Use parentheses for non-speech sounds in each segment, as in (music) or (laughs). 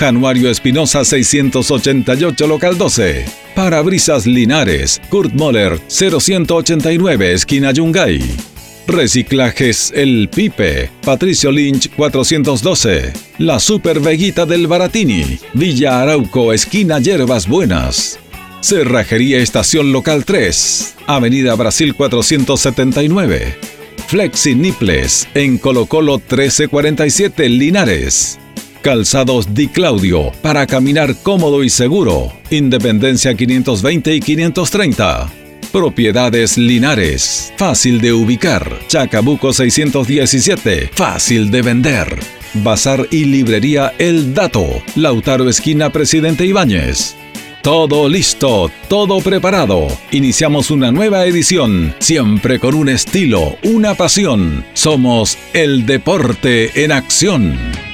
Januario Espinosa 688 Local 12. Parabrisas Linares, Kurt Moller 0189 Esquina Yungay. Reciclajes El Pipe, Patricio Lynch 412. La Super Veguita del Baratini, Villa Arauco, esquina Yerbas Buenas. Cerrajería Estación Local 3, Avenida Brasil 479. Flexi Niples, en Colo Colo 1347 Linares. Calzados Di Claudio, para caminar cómodo y seguro. Independencia 520 y 530. Propiedades Linares, fácil de ubicar. Chacabuco 617, fácil de vender. Bazar y librería El Dato, Lautaro Esquina Presidente Ibáñez. Todo listo, todo preparado. Iniciamos una nueva edición, siempre con un estilo, una pasión. Somos el deporte en acción.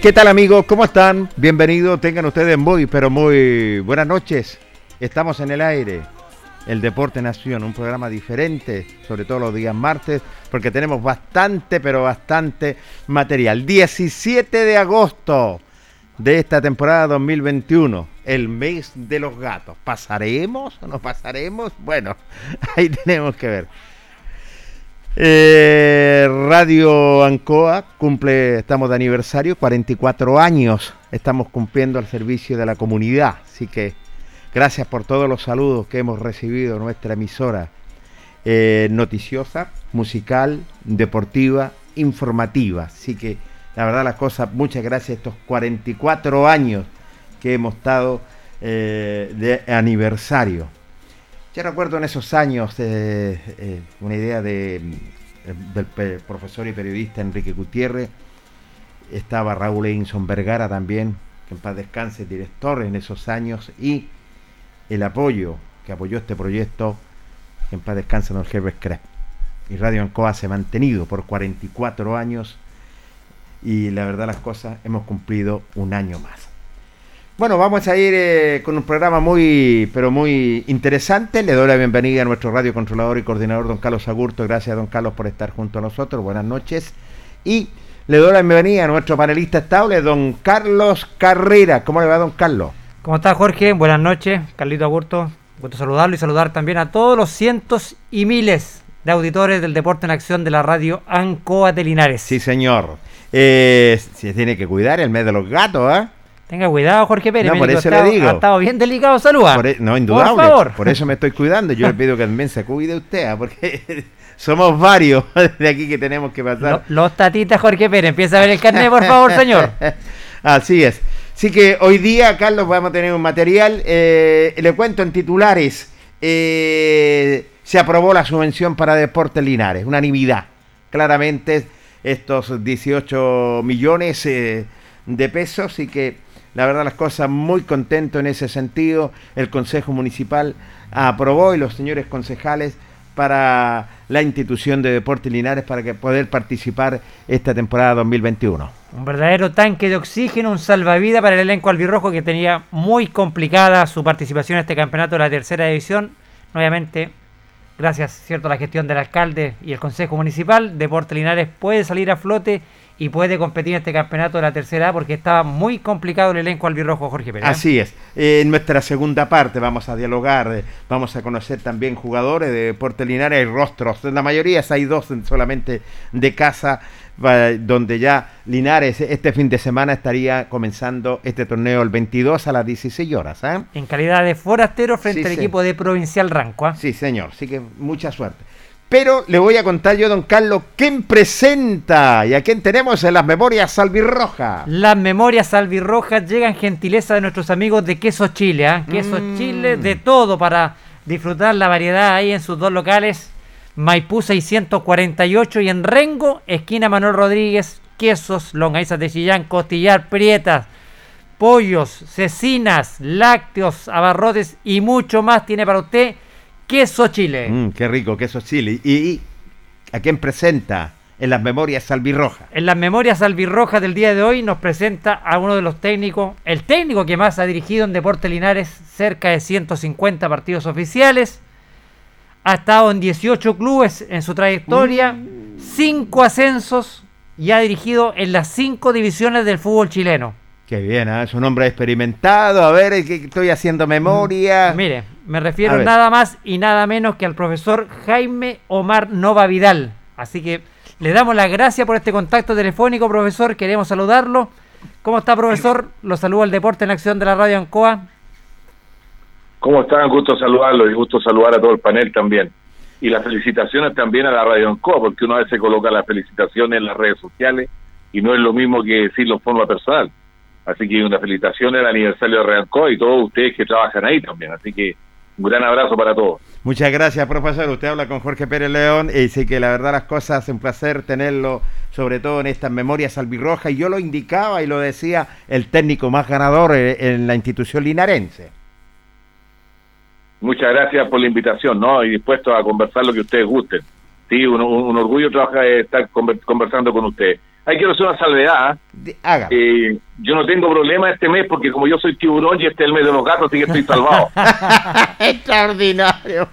¿Qué tal amigos? ¿Cómo están? Bienvenidos, tengan ustedes muy, pero muy buenas noches. Estamos en el aire, el Deporte Nación, un programa diferente, sobre todo los días martes, porque tenemos bastante, pero bastante material. 17 de agosto de esta temporada 2021, el mes de los gatos. ¿Pasaremos o no pasaremos? Bueno, (laughs) ahí tenemos que ver. Eh, Radio Ancoa cumple, estamos de aniversario, 44 años estamos cumpliendo al servicio de la comunidad. Así que gracias por todos los saludos que hemos recibido nuestra emisora eh, noticiosa, musical, deportiva, informativa. Así que la verdad las cosas, muchas gracias estos 44 años que hemos estado eh, de aniversario. Yo recuerdo en esos años eh, eh, una idea de, del profesor y periodista Enrique Gutiérrez, estaba Raúl Einson Vergara también, que en paz descanse, director en esos años, y el apoyo que apoyó este proyecto, en paz descanse, don Herbert Krebs. Y Radio Ancoa se ha mantenido por 44 años y la verdad las cosas hemos cumplido un año más. Bueno, vamos a ir eh, con un programa muy, pero muy interesante. Le doy la bienvenida a nuestro radio controlador y coordinador, don Carlos Agurto. Gracias, don Carlos, por estar junto a nosotros. Buenas noches. Y le doy la bienvenida a nuestro panelista estable, don Carlos Carrera. ¿Cómo le va, don Carlos? ¿Cómo está, Jorge? Buenas noches. Carlito Agurto. Gusto saludarlo y saludar también a todos los cientos y miles de auditores del Deporte en Acción de la radio Ancoa de Linares. Sí, señor. Eh, se tiene que cuidar el mes de los gatos, ¿eh? Tenga cuidado, Jorge Pérez. No, por eso le digo. Ha estado bien delicado salud. Por e- no, indudable. Por favor. Por eso me estoy cuidando. Yo le pido que también se cuide usted, ¿ah? porque (laughs) somos varios (laughs) de aquí que tenemos que pasar. Lo- los tatitas, Jorge Pérez. Empieza a ver el carnet, por favor, señor. (laughs) Así es. Así que hoy día, Carlos, vamos a tener un material. eh, le cuento en titulares. eh, se aprobó la subvención para Deportes Linares, unanimidad. Claramente, estos 18 millones eh, de pesos y que la verdad las cosas muy contento en ese sentido. El Consejo Municipal aprobó y los señores concejales para la institución de Deportes Linares para que poder participar esta temporada 2021. Un verdadero tanque de oxígeno, un salvavidas para el elenco albirrojo que tenía muy complicada su participación en este campeonato de la tercera división. Obviamente, gracias cierto a la gestión del alcalde y el Consejo Municipal, Deportes Linares puede salir a flote y puede competir en este campeonato de la tercera A porque estaba muy complicado el elenco albirrojo Jorge Pérez. Así es. Eh, en nuestra segunda parte vamos a dialogar, eh, vamos a conocer también jugadores de Deportes Linares, hay rostros, la mayoría hay dos solamente de casa donde ya Linares este fin de semana estaría comenzando este torneo el 22 a las 16 horas. ¿eh? En calidad de forastero frente al equipo de Provincial Ranco. Sí, señor. Así que mucha suerte. Pero le voy a contar yo, don Carlos, quién presenta y a quién tenemos en las memorias albirrojas. Las memorias albirrojas llegan gentileza de nuestros amigos de Queso Chile. ¿eh? Queso mm. Chile, de todo para disfrutar la variedad ahí en sus dos locales. Maipú 648 y en Rengo, esquina Manuel Rodríguez, quesos, longanizas de Chillán, costillar, prietas, pollos, cecinas, lácteos, abarrotes y mucho más tiene para usted Queso Chile. Mm, qué rico, queso Chile. ¿Y, a quién presenta? En las memorias albirrojas. En las memorias albirrojas del día de hoy nos presenta a uno de los técnicos, el técnico que más ha dirigido en Deporte Linares, cerca de 150 partidos oficiales. Ha estado en 18 clubes en su trayectoria, 5 mm. ascensos y ha dirigido en las 5 divisiones del fútbol chileno. Qué bien, ¿eh? es un hombre experimentado. A ver, estoy haciendo memoria. Mm, mire, me refiero nada más y nada menos que al profesor Jaime Omar Nova Vidal. Así que le damos las gracias por este contacto telefónico, profesor. Queremos saludarlo. ¿Cómo está, profesor? Lo saludo al Deporte en Acción de la Radio Ancoa. ¿Cómo están? Gusto saludarlo y gusto saludar a todo el panel también. Y las felicitaciones también a la Radio Ancoa, porque uno a veces coloca las felicitaciones en las redes sociales y no es lo mismo que decirlo en forma personal. Así que una felicitación al aniversario de Reanco y todos ustedes que trabajan ahí también. Así que un gran abrazo para todos. Muchas gracias, profesor. Usted habla con Jorge Pérez León y sí que la verdad las cosas, es un placer tenerlo, sobre todo en estas memorias albirrojas. Y yo lo indicaba y lo decía el técnico más ganador eh, en la institución linarense. Muchas gracias por la invitación, ¿no? Y dispuesto a conversar lo que ustedes gusten. Sí, un, orgullo trabajar, estar conversando con ustedes. Hay que hacer una salvedad. Haga. Eh, yo no tengo problema este mes porque como yo soy tiburón y este es el mes de los gatos, así que estoy salvado. (laughs) Extraordinario.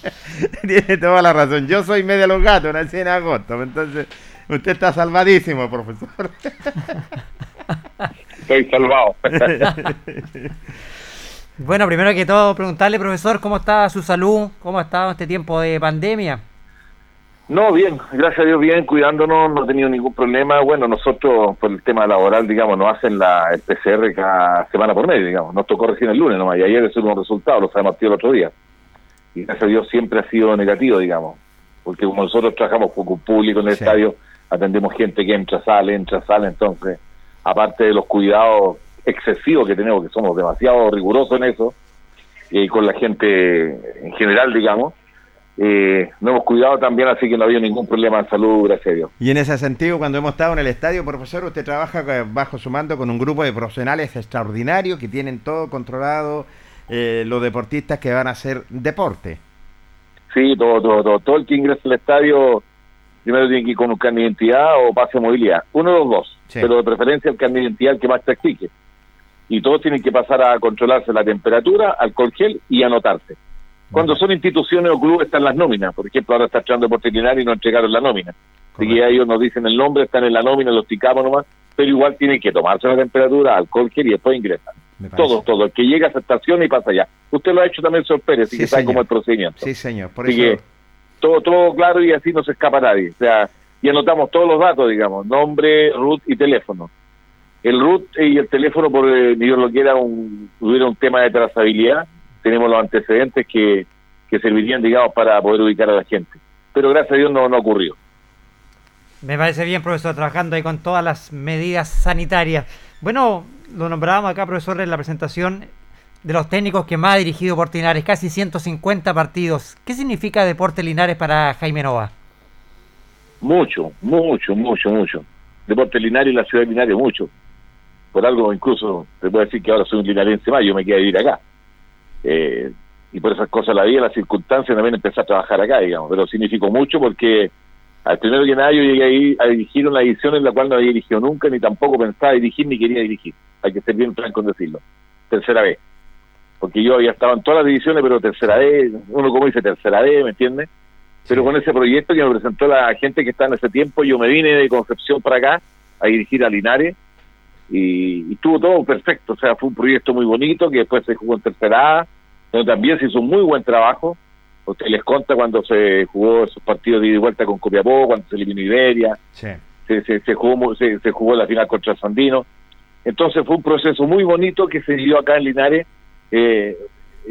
(laughs) Tiene toda la razón. Yo soy medio de los gatos, nací en agosto. Entonces, usted está salvadísimo, profesor. (laughs) estoy salvado. bueno, primero que todo, preguntarle, profesor, ¿cómo está su salud? ¿Cómo ha estado este tiempo de pandemia? No, bien, gracias a Dios, bien, cuidándonos, no he tenido ningún problema. Bueno, nosotros, por el tema laboral, digamos, nos hacen la el PCR cada semana por medio, digamos. Nos tocó recién el lunes nomás, y ayer es unos resultados, lo sabemos el otro día. Y gracias a Dios siempre ha sido negativo, digamos. Porque como nosotros trabajamos con público en el estadio, atendemos gente que entra, sale, entra, sale. Entonces, aparte de los cuidados excesivos que tenemos, que somos demasiado rigurosos en eso, y con la gente en general, digamos, eh, no hemos cuidado también, así que no ha habido ningún problema de salud, gracias a Dios. Y en ese sentido, cuando hemos estado en el estadio, profesor, usted trabaja bajo su mando con un grupo de profesionales extraordinarios que tienen todo controlado, eh, los deportistas que van a hacer deporte. Sí, todo, todo, todo. Todo el que ingresa al estadio primero tiene que ir con un carnet de identidad o pase de movilidad. Uno de los dos, pero de preferencia el carnet de identidad el que más te exige. Y todos tienen que pasar a controlarse la temperatura, alcohol gel y anotarse. Cuando son instituciones o clubes están las nóminas, por ejemplo, ahora está echando por y no entregaron la nómina. Así que ellos nos dicen el nombre, están en la nómina, los ticamos nomás, pero igual tienen que tomarse la temperatura, alcohol y después ingresar. Todo, todo. El que llega a esa estación y pasa allá. Usted lo ha hecho también, señor Pérez, así que sabe cómo el procedimiento. Sí, señor. Por así que todo, todo claro y así no se escapa nadie. O sea, y anotamos todos los datos, digamos, nombre, root y teléfono. El root y el teléfono, por eh, Dios lo quiera, un, hubiera un tema de trazabilidad tenemos los antecedentes que, que servirían, digamos, para poder ubicar a la gente. Pero gracias a Dios no, no ocurrió. Me parece bien, profesor, trabajando ahí con todas las medidas sanitarias. Bueno, lo nombrábamos acá, profesor, en la presentación de los técnicos que más ha dirigido por Linares, casi 150 partidos. ¿Qué significa Deporte Linares para Jaime Nova? Mucho, mucho, mucho, mucho. Deporte Linares y la ciudad de Linares, mucho. Por algo, incluso, te puedo decir que ahora soy un linarense más, yo me quedé a vivir acá. Eh, y por esas cosas la vida, las circunstancias, también empecé a trabajar acá, digamos. Pero significó mucho porque, al primero que nada, yo llegué ahí a dirigir una edición en la cual no había dirigido nunca, ni tampoco pensaba dirigir, ni quería dirigir. Hay que ser bien franco en decirlo. Tercera vez. Porque yo había estado en todas las divisiones, pero tercera vez, uno como dice tercera vez, ¿me entiendes? Pero con ese proyecto que me presentó la gente que está en ese tiempo, yo me vine de Concepción para acá a dirigir a Linares y, estuvo todo perfecto. O sea, fue un proyecto muy bonito que después se jugó en tercera A, donde también se hizo un muy buen trabajo. Usted les conta cuando se jugó esos partidos de ida y vuelta con Copiapó, cuando se eliminó Iberia, se, se, jugó, se, se jugó la final contra Sandino. Entonces fue un proceso muy bonito que se dio acá en Linares. Eh,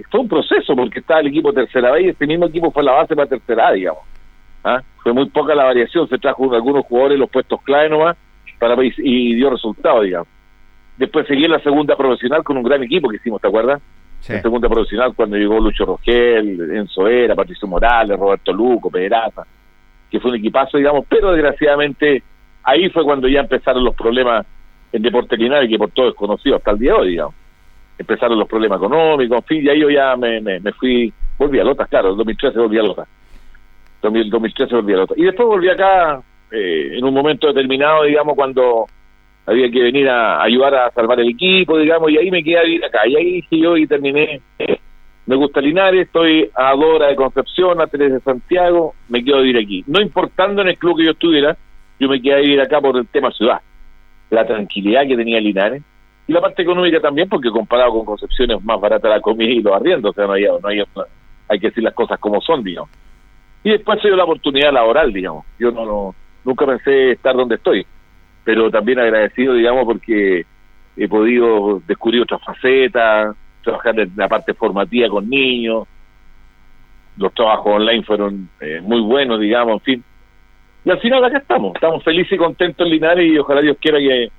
fue un proceso porque estaba el equipo tercera vez y este mismo equipo fue la base para tercera digamos. ¿Ah? Fue muy poca la variación, se trajo algunos jugadores los puestos clave nomás para y dio resultados, digamos. Después seguí en la segunda profesional con un gran equipo que hicimos, ¿te acuerdas? En segunda profesional cuando llegó Lucho Rogel, Enzo Era, Patricio Morales, Roberto Luco, Pedraza, que fue un equipazo, digamos, pero desgraciadamente ahí fue cuando ya empezaron los problemas en Deporte Linares, que por todo es conocido hasta el día de hoy, digamos empezaron los problemas económicos, en fin, y ahí yo ya me, me, fui, volví a Lota, claro, en 2013 volví a Lota. En 2013 volví a Lota. Y después volví acá eh, en un momento determinado, digamos, cuando había que venir a ayudar a salvar el equipo, digamos, y ahí me quedé a vivir acá. Y ahí dije yo y terminé. Eh, me gusta Linares, estoy a Dora de Concepción, a Teresa de Santiago, me quedo a vivir aquí. No importando en el club que yo estuviera, yo me quedé a vivir acá por el tema ciudad. La tranquilidad que tenía Linares, y la parte económica también, porque comparado con Concepción es más barata la comida y los arriendos, o sea, no hay, no hay, hay que decir las cosas como son, digamos. Y después se dio la oportunidad laboral, digamos. Yo no, no nunca pensé estar donde estoy, pero también agradecido, digamos, porque he podido descubrir otras facetas, trabajar en la parte formativa con niños, los trabajos online fueron eh, muy buenos, digamos, en fin. Y al final acá estamos, estamos felices y contentos en Linares y ojalá Dios quiera que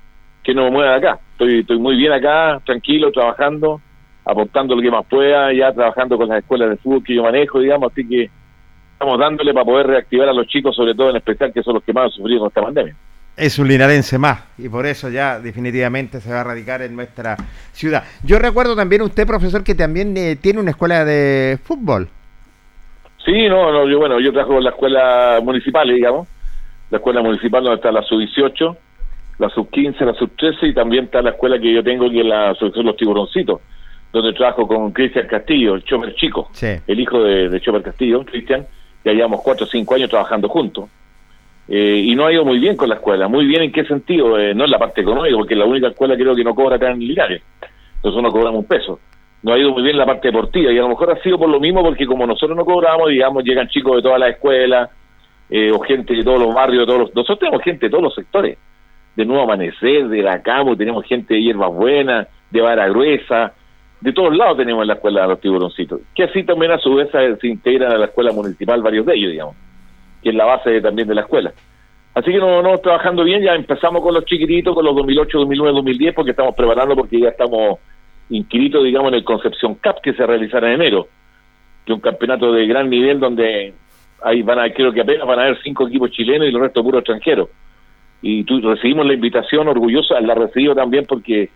que no me mueva de acá. Estoy, estoy muy bien acá, tranquilo, trabajando, aportando lo que más pueda, ya trabajando con las escuelas de fútbol que yo manejo, digamos, así que estamos dándole para poder reactivar a los chicos, sobre todo en especial, que son los que más han sufrido con esta pandemia. Es un linarense más y por eso ya definitivamente se va a radicar en nuestra ciudad. Yo recuerdo también usted, profesor, que también eh, tiene una escuela de fútbol. Sí, no, no, yo bueno, yo trabajo en la escuela municipal, digamos, la escuela municipal donde está la sub-18, la sub-15, la sub-13 y también está la escuela que yo tengo que es la Asociación Los Tiburoncitos, donde trabajo con Cristian Castillo, el chofer chico, el hijo de, de Choper Castillo, Cristian, ya llevamos cuatro o cinco años trabajando juntos. Eh, y no ha ido muy bien con la escuela. Muy bien en qué sentido, eh, no en la parte económica, porque la única escuela creo que no cobra acá en Linares. Nosotros no cobramos un peso. No ha ido muy bien en la parte deportiva y a lo mejor ha sido por lo mismo porque como nosotros no cobramos, digamos, llegan chicos de todas las escuelas eh, o gente de todos los barrios, de todos los... nosotros tenemos gente de todos los sectores de Nuevo Amanecer, de la Camo, tenemos gente de Hierbas Buenas, de Vara Gruesa, de todos lados tenemos en la escuela de los tiburoncitos, que así también a su vez se integran a la escuela municipal varios de ellos, digamos, que es la base también de la escuela. Así que nos no, trabajando bien, ya empezamos con los chiquititos, con los 2008, 2009, 2010, porque estamos preparando, porque ya estamos inscritos, digamos, en el Concepción Cup que se realizará en enero, que es un campeonato de gran nivel donde ahí van a, creo que apenas van a haber cinco equipos chilenos y los restos puros extranjeros y tú, recibimos la invitación orgullosa, la recibo también porque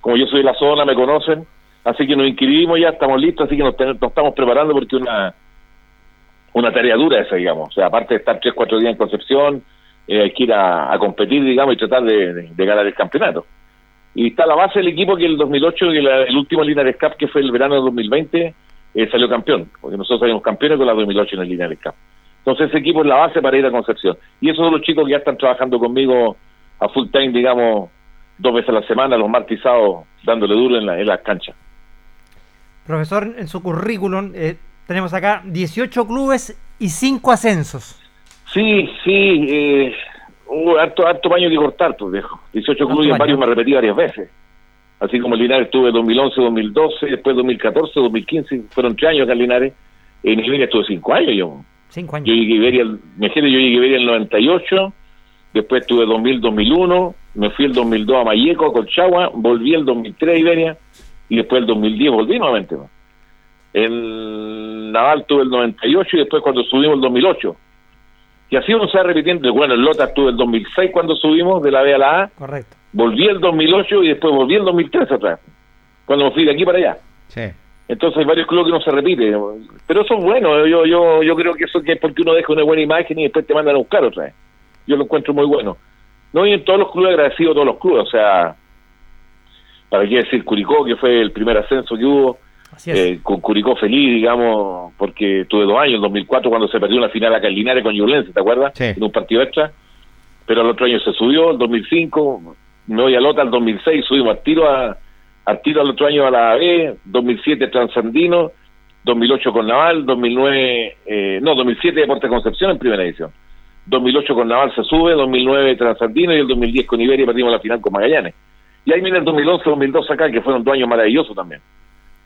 como yo soy de la zona, me conocen, así que nos inscribimos ya, estamos listos, así que nos, estamos preparando porque una una tarea dura esa, digamos, o sea, aparte de estar tres, cuatro días en Concepción, eh, hay que ir a, competir, digamos, y tratar de, ganar el campeonato. Y está la base del equipo que el 2008, el último Linares Cup, que fue el verano de 2020, eh, salió campeón, porque nosotros salimos campeones con la 2008 en el Linares Cup. Entonces ese equipo es la base para ir a Concepción. Y esos son los chicos que ya están trabajando conmigo a full time, digamos, dos veces a la semana, los martizados, dándole duro en, la, en las canchas. Profesor, en su currículum eh, tenemos acá 18 clubes y 5 ascensos. Sí, sí, eh, hubo harto, harto baño que cortar, pues viejo. 18 clubes y varios me repetí varias veces. Así como en Linares estuve 2011, 2012, después 2014, 2015, fueron tres años acá en Linares. En Iberia estuve cinco años yo. Cinco años. Yo llegué a Iberia, me yo llegué a Iberia en el 98, después tuve 2000, 2001, me fui el 2002 a Mayeco, a Colchagua, volví el 2003 a Iberia y después el 2010 volví nuevamente. En Naval tuve el 98 y después cuando subimos el 2008. Y así uno se va repitiendo. Bueno, el Lota estuvo el 2006 cuando subimos de la B a la A. Correcto. Volví el 2008 y después volví el 2013 atrás. Cuando me fui de aquí para allá. Sí. Entonces hay varios clubes que no se repite. Pero eso es bueno. Yo, yo, yo creo que eso es porque uno deja una buena imagen y después te mandan a buscar otra vez. Yo lo encuentro muy bueno. No, y en todos los clubes agradecido a todos los clubes. O sea, para qué decir Curicó, que fue el primer ascenso que hubo. Así es. Eh, con Curicó feliz, digamos, porque tuve dos años, en 2004, cuando se perdió una final a Linares con Ñublense, ¿te acuerdas? Sí. En un partido extra. Pero el otro año se subió, el 2005, me voy a Lota el 2006, subimos al tiro, a, al tiro al otro año a la B, 2007 Transandino, 2008 con Naval, 2009, eh, no, 2007 Deporte Concepción en primera edición. 2008 con Naval se sube, 2009 Transandino y el 2010 con Iberia perdimos la final con Magallanes. Y ahí viene el 2011, 2012 acá, que fueron dos años maravillosos también.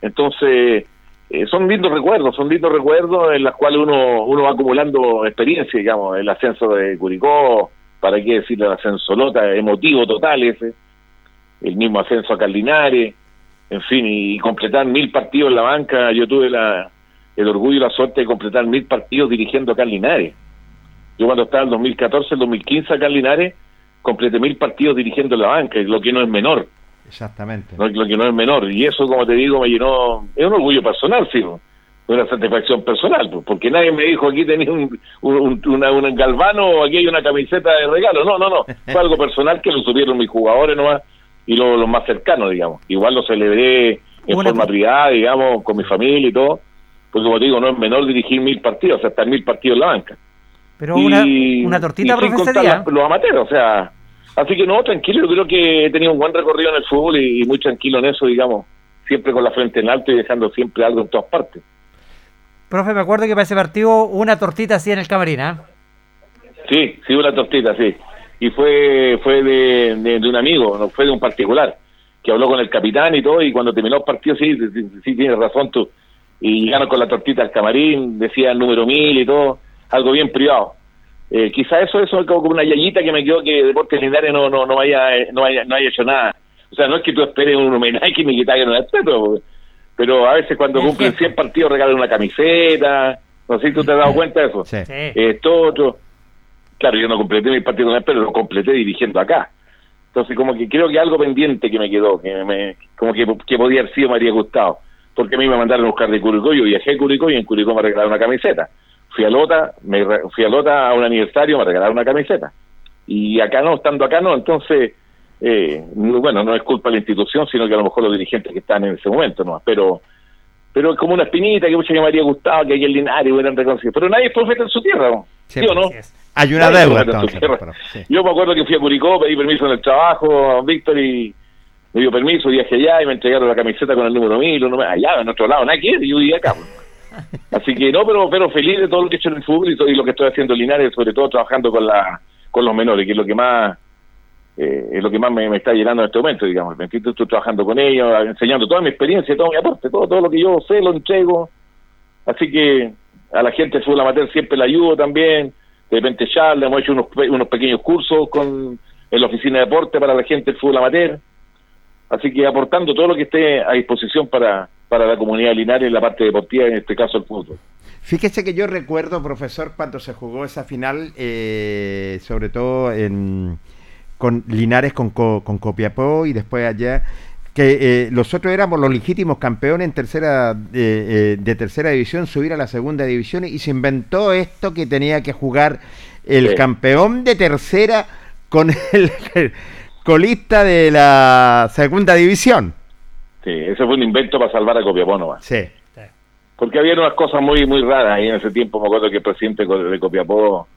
Entonces, eh, son lindos recuerdos, son lindos recuerdos en los cuales uno, uno va acumulando experiencia, digamos, el ascenso de Curicó, para qué decir el ascenso Lota, emotivo total ese, el mismo ascenso a Caldinares, en fin, y completar mil partidos en la banca, yo tuve la, el orgullo y la suerte de completar mil partidos dirigiendo a Caldinares. Yo cuando estaba en el 2014, el 2015 acá en Linares, completé mil partidos dirigiendo en la banca, lo que no es menor Exactamente. no, lo que no es menor. Y eso, como te digo, me llenó, es un orgullo personal, sí, ¿no? una satisfacción personal, pues, porque nadie me dijo aquí tenía un, un, una, un galvano o aquí hay una camiseta de regalo. No, no, no. (laughs) Fue algo personal que lo supieron mis jugadores nomás y los los más cercanos, digamos. Igual lo celebré en Una- forma privada, digamos, con mi familia y todo. Porque, como te digo, no es menor dirigir mil partidos, o sea, estar mil partidos en la banca. Pero Y- una, una tortita, y sin contar los amateurs, o sea, así que no, tranquilo, yo creo que he tenido un buen recorrido en el fútbol y, y muy tranquilo en eso, digamos, siempre con la frente en alto y dejando siempre algo en todas partes. Profe, me acuerdo que para ese partido una tortita así en el camarín, ¿ah? Sí, sí, una tortita, sí. Y fue fue de, de, de un amigo, no fue de un particular, que habló con el capitán y todo, y cuando terminó el partido, sí, sí, sí tienes razón tú. Y llegaron con la tortita al camarín, decía el número mil y todo, algo bien privado. Eh, quizá eso eso es como una yayita que me quedó que Deportes Linares no no no haya no haya no haya hecho nada. O sea no es que tú esperes un homenaje y me quitas no respeto pero a veces cuando cumplen (laughs) gesto. 100 partidos regalan una camiseta. No sé si tú te has dado cuenta de eso. Sí. Esto otro. Claro yo no completé mi partido con él pero lo completé dirigiendo acá. Entonces como que creo que algo pendiente que me quedó que me como que, que podía haber sido María Gustavo porque a mí me mandaron a buscar de Curicó yo viajé a Curicó y en Curicó me regalaron una camiseta fui a Lota me re- fui a Lota a un aniversario me regalaron una camiseta y acá no estando acá no entonces eh, no- bueno no es culpa de la institución sino que a lo mejor los dirigentes que están en ese momento no pero pero es como una espinita que mucha habría gustado que aquí en Linares hubieran reconocido pero nadie es profeta en su tierra ¿no? Sí, ¿Sí o no? Hay una Nadie deuda entonces. pero- sí. Yo me acuerdo que fui a Curicó, pedí permiso en el trabajo, a Víctor y me dio permiso, viajé allá y me entregaron la camiseta con el número 1000, uno me- allá en otro lado, nada que y yo vivía acá. Así que no, pero pero feliz de todo lo que he hecho en el fútbol y, lo que estoy haciendo en Linares, sobre todo trabajando con la con los menores, que es lo que más eh, es lo que más me, está llenando en este momento, digamos. Estoy, trabajando con ellos, enseñando toda mi experiencia, todo mi aporte, todo, todo lo que yo sé lo entrego. Así que a la gente de fútbol amateur siempre la ayudo también. De repente le hemos hecho unos, unos pequeños cursos con en la oficina de deporte para la gente del fútbol amateur. Así que aportando todo lo que esté a disposición para, para la comunidad de Linares en la parte deportiva, en este caso el fútbol. Fíjese que yo recuerdo, profesor, cuando se jugó esa final, eh, sobre todo en, con Linares con, Co- con Copiapó y después allá, que eh, nosotros éramos los legítimos campeones en tercera eh, eh, de tercera división, subir a la segunda división y se inventó esto que tenía que jugar el Sí. campeón de tercera con el (laughs) colista de la segunda división. Sí, ese fue un invento para salvar a Copiapó. Sí. Porque había unas cosas muy muy raras ahí en ese tiempo. Me acuerdo que el presidente de Copiapó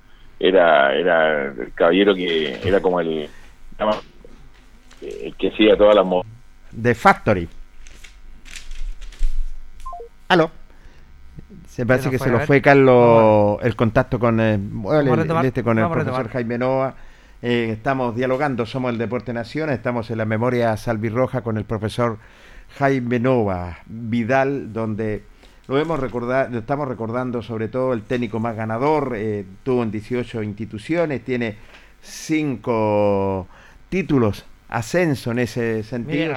era era el caballero que era como el, el que hacía todas las mo- The Factory. Aló. Se parece que se lo fue Carlos el contacto con, eh, el- retomar, este, con el profesor. Jaime Nova. Eh, estamos dialogando, somos el Deporte Nación, estamos en la memoria salvirroja con el profesor Jaime Nova, Vidal, donde lo hemos recordado, estamos recordando sobre todo el técnico más ganador, eh, tuvo en 18 instituciones, tiene 5 títulos, ascenso en ese sentido.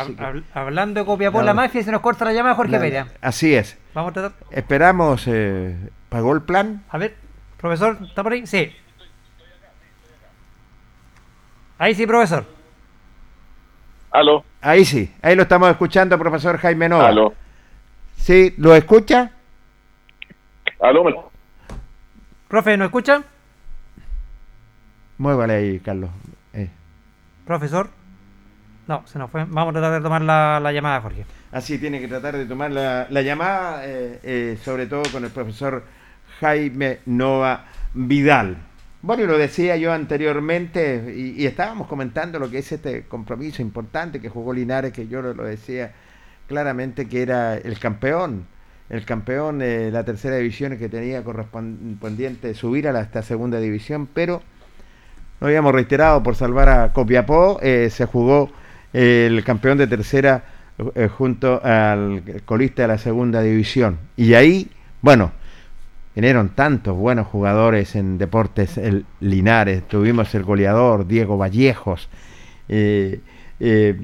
Hablando de Copiapó, no, la mafia se nos corta la llama Jorge no, Así es. Vamos a tratar. Esperamos, eh, ¿pagó el plan? A ver, profesor, ¿está por ahí? Sí. Ahí sí, profesor. Aló. Ahí sí, ahí lo estamos escuchando, profesor Jaime Nova. Aló. ¿Sí? ¿Lo escucha? Aló. me- Profe, ¿no escucha? Muévale ahí, Carlos. Eh. Profesor. No, se nos fue. Vamos a tratar de tomar la, la llamada, Jorge. Así tiene que tratar de tomar la, la llamada, eh, eh, sobre todo con el profesor Jaime Nova Vidal. Bueno, y lo decía yo anteriormente, y, estábamos comentando lo que es este compromiso importante que jugó Linares, que yo lo, lo decía claramente que era el campeón, el campeón de la tercera división que tenía correspondiente subir a la, esta segunda división, pero no habíamos reiterado por salvar a Copiapó, eh, se jugó eh, el campeón de tercera eh, junto al colista de la segunda división. Y ahí, bueno, vinieron tantos buenos jugadores en deportes el Linares. Tuvimos el goleador Diego Vallejos, eh, eh,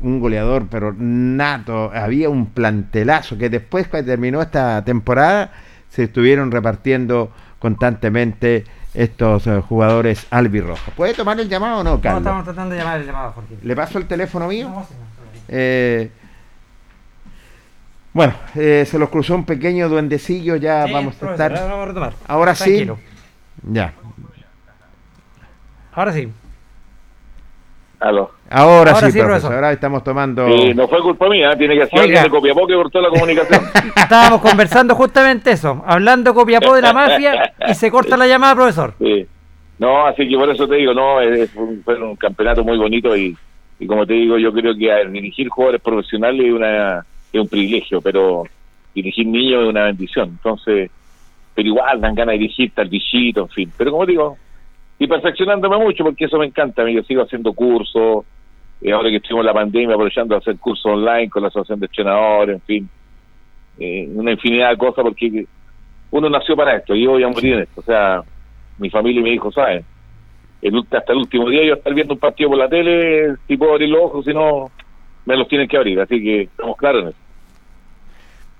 un goleador pero nato. Había un plantelazo que después cuando terminó esta temporada se estuvieron repartiendo constantemente estos eh, jugadores albirrojos. ¿Puede tomar el llamado o no, No, Carlos? estamos tratando de llamar el llamado, Jorge. ¿Le paso el teléfono mío? No, no, Eh, bueno, eh, se los cruzó un pequeño duendecillo, ya Sí, vamos a estar... Vamos a retomar. Ahora sí. Ya. Ahora sí. Aló. Ahora, Ahora sí, sí, profesor. profesor. Ahora estamos tomando... Sí, no fue culpa mía, tiene que ser alguien de Copiapó que cortó la comunicación. (laughs) Estábamos conversando justamente eso, hablando copiapó de la mafia y se corta la llamada, profesor. Sí. No, así que por eso te digo, no, es un, fue un campeonato muy bonito y, y como te digo, yo creo que a ver, dirigir jugadores profesionales es, una, es un privilegio, pero dirigir niños es una bendición. Entonces, pero igual dan ganas de dirigir tal bichito, en fin. Pero como digo, y perfeccionándome mucho porque eso me encanta, yo sigo haciendo cursos, y ahora que estuvimos en la pandemia aprovechando de hacer cursos online con la asociación de entrenadores, en fin, eh, una infinidad de cosas porque uno nació para esto y yo voy a morir en esto, o sea, mi familia y mi hijo saben. El, hasta el último día yo estar viendo un partido por la tele, si puedo abrir los ojos, si no, me los tienen que abrir, así que estamos claros en eso.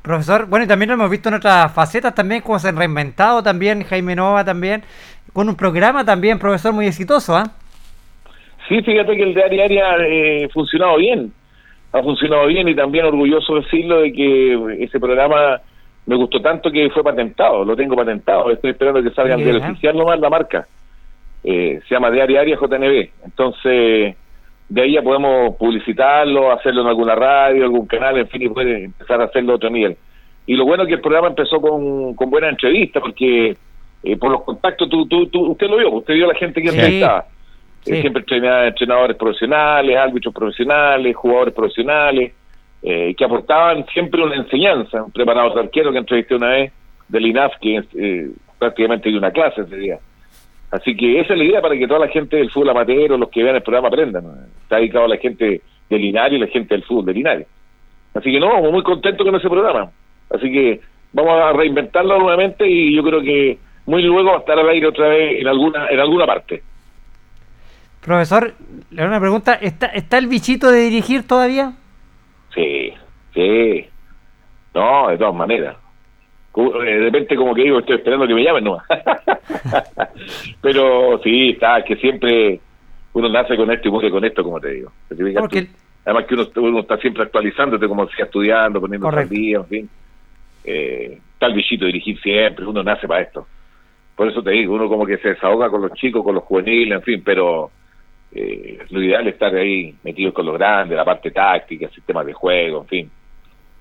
Profesor, bueno, y también lo hemos visto en otras facetas también, como se han reinventado también, Jaime Nova también, con un programa también, profesor, muy exitoso, ¿ah? Sí, fíjate que el de área área eh, ha funcionado bien. Ha funcionado bien y también orgulloso decirlo de que ese programa me gustó tanto que fue patentado, lo tengo patentado. Estoy esperando que salga el oficial nomás la marca. Eh, se llama de área JNB. Entonces, de ahí ya podemos publicitarlo, hacerlo en alguna radio, algún canal, en fin, y puede empezar a hacerlo a otro nivel. Y lo bueno es que el programa empezó con, con buena entrevista, porque eh, por los contactos, tú, tú, tú- usted lo vio, usted vio a la gente que Sí. entrevistaba. Eh, Sí. siempre entrenaba- entrenadores profesionales, árbitros profesionales, jugadores profesionales, eh, que aportaban siempre una enseñanza. Un preparador de arquero que entrevisté una vez del INAF, que eh, prácticamente dio una clase ese día. Así que esa es la idea para que toda la gente del fútbol amateur o los que vean el programa aprendan. Está dedicado a la gente del Linares y la gente del fútbol del Linares. Así que no, muy contento con ese programa. Así que vamos a reinventarlo nuevamente y yo creo que muy luego va a estar al aire otra vez en alguna en alguna parte. Profesor, le hago una pregunta, ¿está, ¿está el bichito de dirigir todavía? Sí, sí. No, de todas maneras. Eh, De repente como que digo, estoy esperando que me llamen nomás. (laughs) Pero sí, está, que siempre uno nace con esto y muere con esto, como te digo. Porque Además que uno, uno está siempre actualizándote, como decía, estudiando, poniendo al día, en fin. Eh, el bichito dirigir siempre, uno nace para esto. Por eso te digo, uno como que se desahoga con los chicos, con los juveniles, en fin, pero eh, lo ideal es estar ahí metido con los grandes, la parte táctica, sistemas de juego, en fin.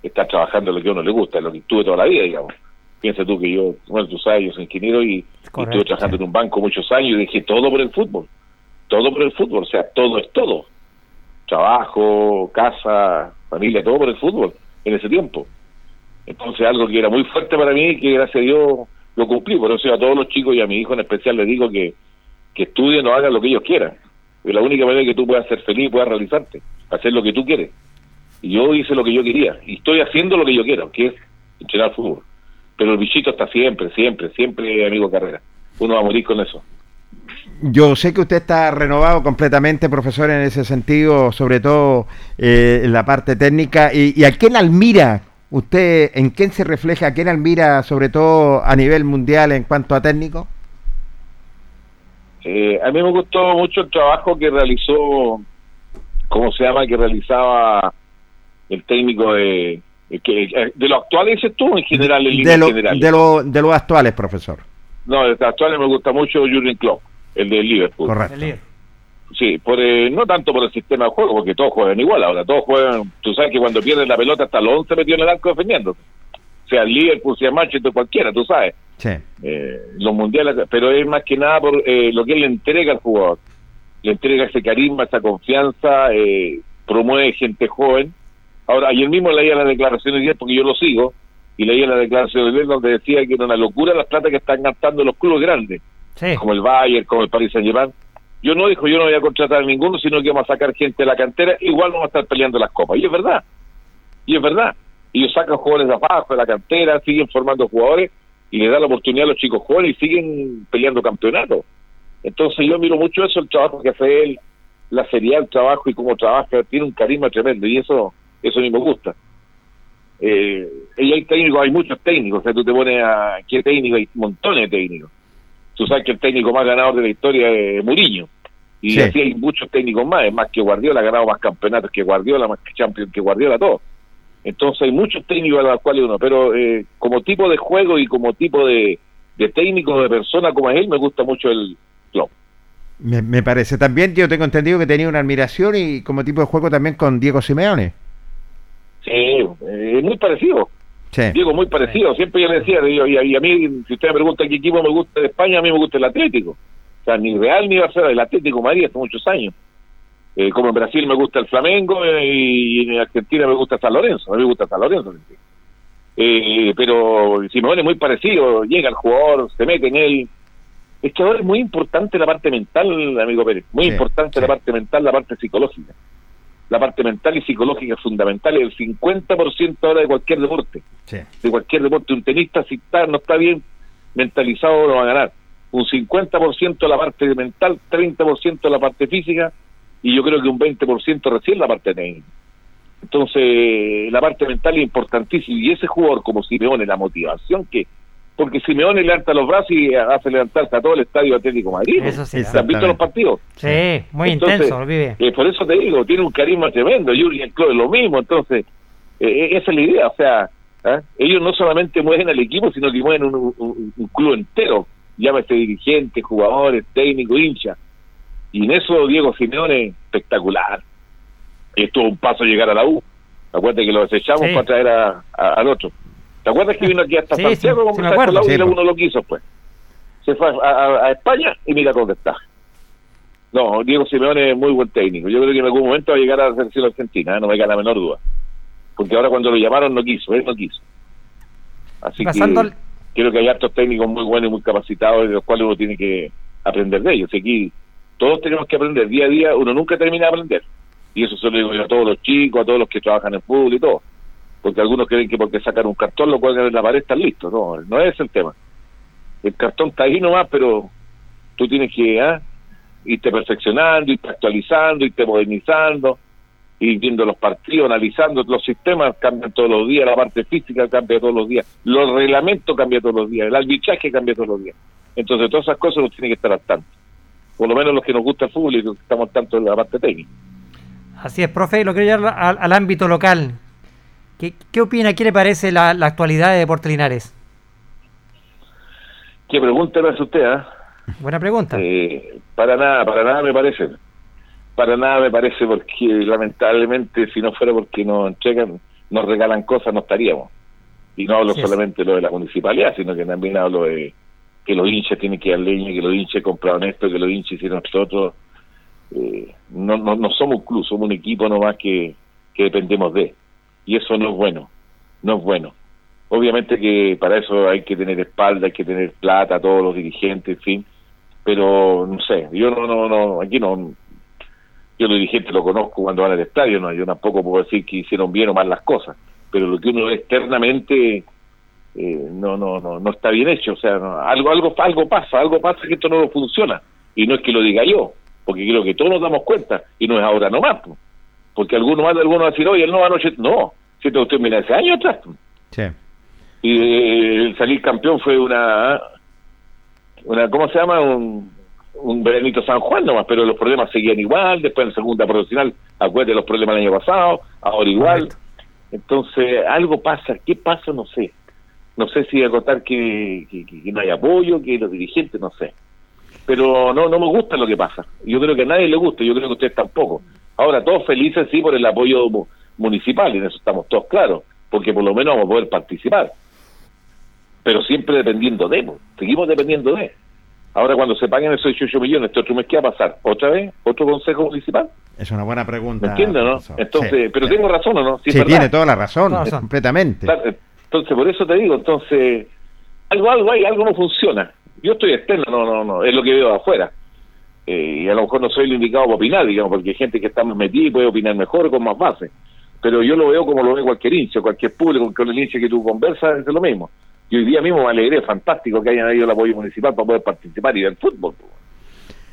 Estar trabajando en lo que a uno le gusta, lo que estuve toda la vida, digamos. Piensa tú que yo, bueno, tú sabes, yo soy ingeniero y, estuve trabajando sí. en un banco muchos años y dije todo por el fútbol. Todo por el fútbol, o sea, todo es todo. Trabajo, casa, familia, todo por el fútbol en ese tiempo. Entonces algo que era muy fuerte para mí que gracias a Dios lo cumplí. Por eso a todos los chicos y a mi hijo en especial les digo que, que estudien o hagan lo que ellos quieran. Es la única manera que tú puedas ser feliz, puedas realizarte, hacer lo que tú quieres. Yo hice lo que yo quería y estoy haciendo lo que yo quiero, que es entrenar fútbol. Pero el bichito está siempre, siempre, siempre, amigo Carrera. Uno va a morir con eso. Yo sé que usted está renovado completamente, profesor, en ese sentido, sobre todo eh, en la parte técnica. ¿Y, y a quién admira usted? ¿En quién se refleja? ¿A quién admira, sobre todo a nivel mundial en cuanto a técnico? Eh, a mí me gustó mucho el trabajo que realizó, ¿cómo se llama? Que realizaba el técnico de, que, de los actuales, dices tú, en general, en de, lo, de, lo, de los actuales, profesor. No, de los actuales me gusta mucho Jurgen Klopp, el de Liverpool. Correcto. Sí, por, eh, no tanto por el sistema de juego, porque todos juegan igual ahora, todos juegan, tú sabes que cuando pierden la pelota hasta los 11 metió en el arco defendiendo, sea el Liverpool, sea Manchester, cualquiera, tú sabes. Sí. Eh, los mundiales, pero es más que nada por eh, lo que él le entrega al jugador, le entrega ese carisma, esa confianza, eh, promueve gente joven. Ahora, ayer mismo leía las declaraciones de él, porque yo lo sigo, y leía las declaraciones de él donde decía que era una locura las plata que están gastando los clubes grandes, como el Bayern, como el Paris Saint-Germain yo no dijo, yo no voy a contratar a ninguno, sino que vamos a sacar gente de la cantera, igual vamos a estar peleando las copas. Y es verdad, y es verdad. Ellos sacan jugadores de abajo, de la cantera, siguen formando jugadores y le dan la oportunidad a los chicos jóvenes y siguen peleando campeonatos. Entonces yo miro mucho eso, el trabajo que hace él, la seriedad del trabajo y cómo trabaja, tiene un carisma tremendo y eso eso a mí me gusta. Eh, y hay técnicos, hay muchos técnicos, o sea, tú te pones a qué técnico, hay montones de técnicos Tú sabes que el técnico más ganador de la historia es Muriño. Y así hay muchos técnicos más, es más que Guardiola ha ganado más campeonatos que Guardiola, más que Champions que Guardiola, todo. Entonces hay muchos técnicos a los cuales uno, pero eh, como tipo de juego y como tipo de, de técnico, de persona como es él, me gusta mucho el club. Me, parece. También yo tengo entendido que tenía una admiración y como tipo de juego también con Diego Simeone. Sí, eh, es muy parecido. Diego, muy parecido. Siempre yo le decía, y, a, mí, si usted me pregunta qué equipo me gusta de España, a mí me gusta el Atlético. O sea, ni Real ni Barcelona, el Atlético Madrid hace muchos años. Eh, como en Brasil me gusta el Flamengo eh, y en Argentina me gusta San Lorenzo. A mí me gusta San Lorenzo. Eh, pero Simón es muy parecido. Llega el jugador, se mete en él. Es que ahora es muy importante la parte mental, amigo Pérez. Muy importante la parte mental, la parte psicológica la parte mental y psicológica es fundamental, es el 50% ahora de cualquier deporte. De cualquier deporte. Un tenista, si está, no está bien mentalizado, no va a ganar. Un 50% la parte mental, 30% la parte física, y yo creo que un 20% recién la parte técnica. Entonces, la parte mental es importantísima, y ese jugador como Simeone, la motivación que porque Simeone levanta los brazos y hace levantarse a todo el estadio Atlético Madrid. Eso sí. ¿Se han visto los partidos? Sí, muy intenso, lo vive. Eh, por eso te digo, tiene un carisma tremendo. Jürgen Klopp es lo mismo. Entonces, eh, eh, esa es la idea. O sea, ¿ah? ellos no solamente mueven al equipo, sino que mueven un, club entero. Llámese dirigentes, jugadores, técnicos, hinchas. Y en eso Diego Simeone, espectacular. Estuvo un paso llegar a la U. Acuérdate que lo desechamos para traer a, al otro. ¿Te acuerdas que vino aquí hasta Santiago sí, la y uno lo quiso pues? Se fue a, España y mira dónde está. No, Diego Simeone es muy buen técnico. Yo creo que en algún momento va a llegar a la selección argentina, ¿eh? no me queda la menor duda. Porque ahora cuando lo llamaron no quiso, él no quiso. Así que creo que hay hartos técnicos muy buenos y muy capacitados de los cuales uno tiene que aprender de ellos. Y aquí todos tenemos que aprender día a día, uno nunca termina de aprender. Y eso se lo digo yo a todos los chicos, a todos los que trabajan en fútbol y todo porque algunos creen que porque sacar un cartón lo cuelgan en la pared están listos, no, no es el tema. El cartón está ahí nomás, pero tú tienes que ¿ah? irte perfeccionando, irte actualizando, irte modernizando, ir viendo los partidos, analizando, los sistemas cambian todos los días, la parte física cambia todos los días, los reglamentos cambian todos los días, el arbitraje cambia todos los días. Entonces todas esas cosas nos tienen que estar al tanto. Por lo menos los que nos gusta el fútbol y los que estamos tanto en la parte técnica. Así es, profe, lo quiero llevar al ámbito local. ¿Qué, opina, qué le parece la, actualidad de Deportes Linares? ¿Qué pregunta me hace usted? Ah? Buena pregunta. Eh, para nada, para nada me parece. Para nada me parece porque lamentablemente si no fuera porque nos entregan, nos regalan cosas, no estaríamos. Y no hablo solamente lo de la municipalidad, sino que también hablo de que los hinchas tienen que dar leña, que los hinchas compraron esto, que los hinchas hicieron nosotros. Eh, no, no, no somos un club, somos un equipo nomás que, que dependemos de y eso no es bueno, no es bueno. Obviamente que para eso hay que tener espalda, hay que tener plata, todos los dirigentes, en fin, pero no sé, yo no, no, no, aquí no, yo los dirigentes lo conozco cuando van al estadio, no, yo tampoco puedo decir que hicieron bien o mal las cosas, pero lo que uno ve externamente eh, no, no, no, no está bien hecho, o sea, algo, algo, algo pasa, algo pasa que esto no funciona, y no es que lo diga yo, porque creo que todos nos damos cuenta, y no es ahora nomás, porque alguno más de alguno va a decir, oye, él no anoche, no, si usted mira ese año atrás. Sí. Y eh, el salir campeón fue una, una ¿cómo se llama? Un, un veranito San Juan nomás, pero los problemas seguían igual, después en segunda profesional, acuérdate los problemas del año pasado, ahora igual. Entonces, algo pasa, ¿qué pasa? No sé. No sé si acotar que, que, que, no hay apoyo, que los dirigentes, no sé. Pero no no me gusta lo que pasa. Yo creo que a nadie le gusta, yo creo que a ustedes tampoco. Ahora, todos felices sí por el apoyo municipal, y en eso estamos todos claros, porque por lo menos vamos a poder participar. Pero siempre dependiendo de, seguimos dependiendo de. Ahora, cuando se paguen esos 18 millones, este otro mes, ¿qué va a pasar? ¿Otra vez? ¿Otro consejo municipal? Es una buena pregunta. ¿Me entiendes, no? Entonces, pero tengo razón o no? Sí, tiene toda la razón, completamente. Entonces, por eso te digo, entonces, algo, algo hay, algo no funciona. Yo estoy externo, no, no, no, es lo que veo afuera. Eh, y a lo mejor no soy el indicado para opinar, digamos, porque hay gente que está más metida y puede opinar mejor con más base. Pero yo lo veo como lo ve cualquier hincha, cualquier público, con el hincha que tú conversas, es lo mismo. Y hoy día mismo me alegré, fantástico que hayan habido el apoyo municipal para poder participar y ver fútbol.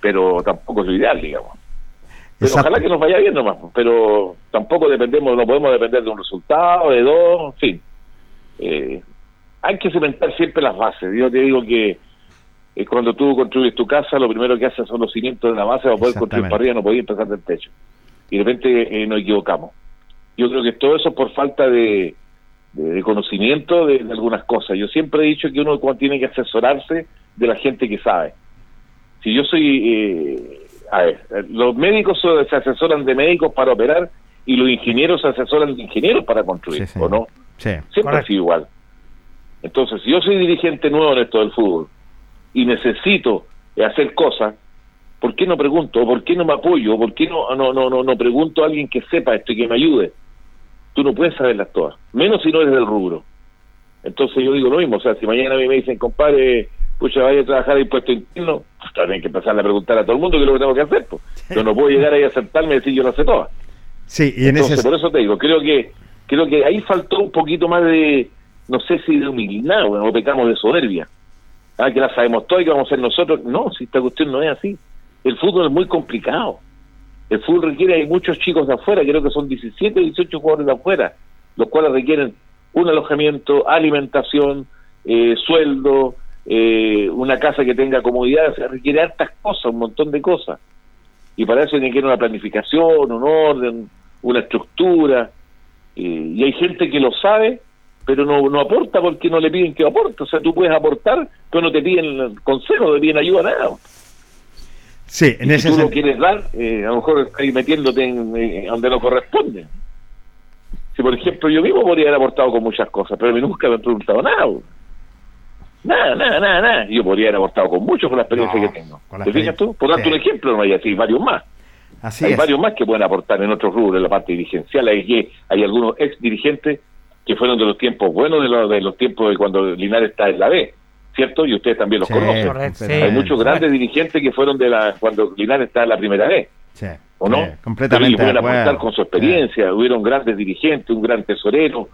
Pero tampoco es lo ideal, digamos. Pero ojalá que nos vaya bien nomás, pero tampoco dependemos, no podemos depender de un resultado, de dos, en fin. Eh, hay que cementar siempre las bases. Yo te digo que eh, cuando tú construyes tu casa, lo primero que haces son los cimientos de la base para poder construir para arriba, no podías empezar del techo. Y de repente eh, nos equivocamos. Yo creo que todo eso por falta de, de, conocimiento de, algunas cosas. Yo siempre he dicho que uno tiene que asesorarse de la gente que sabe. Si yo soy, eh, a ver, los médicos se asesoran de médicos para operar y los ingenieros se asesoran de ingenieros para construir, ¿o no? Siempre ha sido igual. Entonces, si yo soy dirigente nuevo en esto del fútbol y necesito hacer cosas, ¿por qué no pregunto? ¿O por qué no me apoyo? ¿Por qué no, no, no, no, no pregunto a alguien que sepa esto y que me ayude? tú no puedes saberlas todas, menos si no eres del rubro. Entonces yo digo lo mismo, o sea, si mañana a mí me dicen, compadre, pucha, vaya a trabajar impuesto interno, pues también hay que empezar a preguntar a todo el mundo qué es lo que tengo que hacer, pues. Yo no puedo llegar ahí a sentarme y decir yo lo sé todas. Sí, y en Entonces, por eso te digo, creo que creo que ahí faltó un poquito más de, no sé si de humildad, o pecamos de soberbia. Ah, que la sabemos todo y que vamos a ser nosotros. No, si esta cuestión no es así. El fútbol es muy complicado. El fútbol requiere, hay muchos chicos de afuera, creo que son 17 o 18 jugadores de afuera, los cuales requieren un alojamiento, alimentación, eh, sueldo, eh, una casa que tenga comodidad, requiere hartas cosas, un montón de cosas. Y para eso tiene que una planificación, un orden, una estructura. Eh, y hay gente que lo sabe, pero no, no aporta porque no le piden que aporte. O sea, tú puedes aportar, pero no te piden consejo, no te piden ayuda, nada. Sí, en si tú lo quieres dar, eh, a lo mejor estás metiéndote en, donde no corresponde. Si, por ejemplo, yo mismo podría haber aportado con muchas cosas, pero a mí nunca me han preguntado nada. Nada, nada, nada, nada. Yo podría haber aportado con mucho con la experiencia que tengo. ¿Te fijas tú? Por darte un ejemplo, no hay así, varios más. hay varios más que pueden aportar en otros rubros, en la parte dirigencial. Hay, hay algunos ex dirigentes que fueron de los tiempos buenos, de los, de los tiempos de cuando Linares está en la B ¿cierto? Y ustedes también los conocen. Hay muchos grandes dirigentes que fueron de la cuando Linares estaba en la primera vez. ¿O no? completamente. Pero aportar con su experiencia. Hubieron grandes dirigentes, un gran tesorero,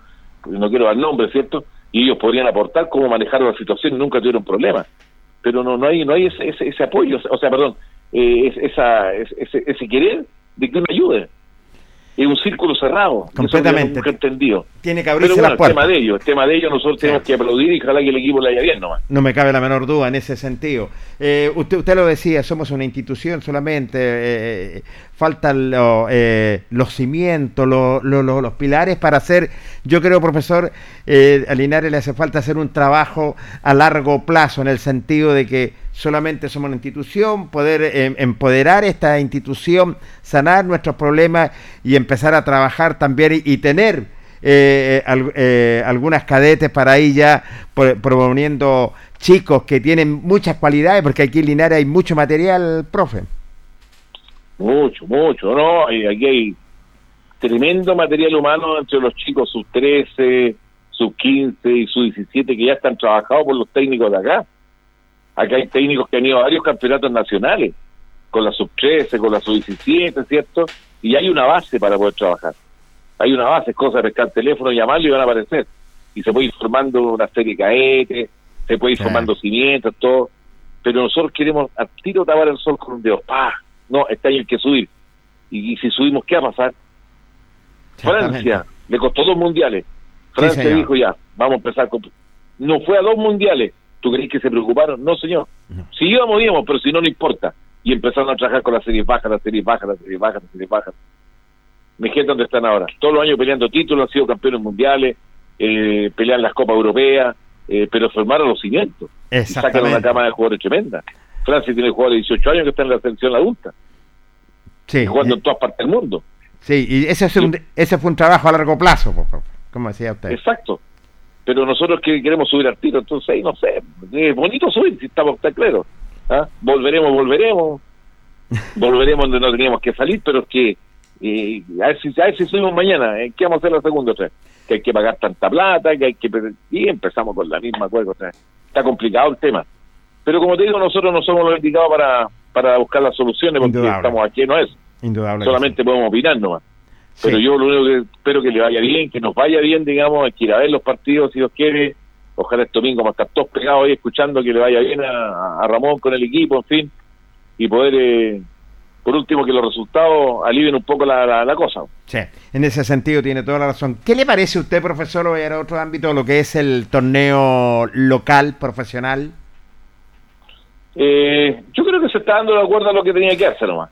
no quiero dar nombre, ¿cierto? Y ellos podrían aportar cómo manejar la situación y nunca tuvieron problemas. Pero no no hay no hay ese, ese, apoyo, o sea, perdón, eh, esa, ese, ese querer de que uno ayude es un círculo cerrado. Completamente. Entendido. Tiene que abrirse Pero bueno, el tema de ellos, el tema de ellos nosotros tenemos que aplaudir y ojalá que el equipo le haya bien nomás. No me cabe la menor duda en ese sentido. Eh, usted, usted lo decía, somos una institución solamente, eh, faltan eh, los cimientos, los pilares para hacer, yo creo, profesor, a Linares le hace falta hacer un trabajo a largo plazo en el sentido de que solamente somos una institución, poder eh, empoderar esta institución, sanar nuestros problemas y empezar a trabajar también y, tener eh, eh, algunas cadetes para ahí ya proponiendo chicos que tienen muchas cualidades, porque aquí en Linares hay mucho material, profe. Mucho, mucho, ¿no? Aquí hay tremendo material humano entre los chicos sub 13, sub 15 y sub 17 que ya están trabajados por los técnicos de acá Acá hay técnicos que han ido a varios campeonatos nacionales, con la sub-13, con la sub-17, ¿cierto? Y hay una base para poder trabajar. Hay una base, es cosa de pescar teléfono, llamarlo y van a aparecer. Y se puede ir formando una serie de caetes, se puede ir formando cimientos, todo. Pero nosotros queremos a tiro tapar el sol con un dedo. ¡Pah! No, este año hay que subir. Y, si subimos, ¿qué va a pasar? Francia le costó dos mundiales. Francia dijo ya, vamos a empezar con... No fue a dos mundiales, ¿Tú crees que se preocuparon? No, señor. Si íbamos, íbamos, pero si no, no importa. Y empezaron a trabajar con las series bajas, las series bajas, las series bajas, las series bajas. Me gente dónde están ahora. Todos los años peleando títulos, han sido campeones mundiales, eh, pelean las Copas Europeas, eh, pero formaron los cimientos. Y sacan una cama de jugadores tremenda. Francia tiene jugadores de 18 años que están en la selección adulta. Sí. Jugando en todas partes del mundo. Sí, y ese, es un, ese fue un trabajo a largo plazo, como decía usted. Exacto. Pero nosotros que queremos subir al tiro, entonces, no sé, es bonito subir, si estamos tan claros. ¿ah? Volveremos, volveremos. (laughs) volveremos donde no teníamos que salir, pero es que eh, a, ver si, a ver si subimos mañana, ¿eh? ¿qué vamos a hacer la segunda otra Que hay que pagar tanta plata, que hay que... Y empezamos con la misma cosa. Está complicado el tema. Pero como te digo, nosotros no somos los indicados para, para buscar las soluciones, porque estamos aquí, no es. Indudable. Solamente podemos opinar nomás. Pero yo lo único que espero que le vaya bien, que nos vaya bien, digamos, es que ir a ver los partidos si Dios quiere. Ojalá este domingo a estar todos pegados ahí escuchando que le vaya bien a, Ramón con el equipo, en fin, y poder, eh, por último, que los resultados alivien un poco la, la, cosa. Sí, en ese sentido tiene toda la razón. ¿Qué le parece a usted, profesor, o a otro ámbito, lo que es el torneo local, profesional? Eh, yo creo que se está dando de acuerdo a lo que tenía que hacer nomás.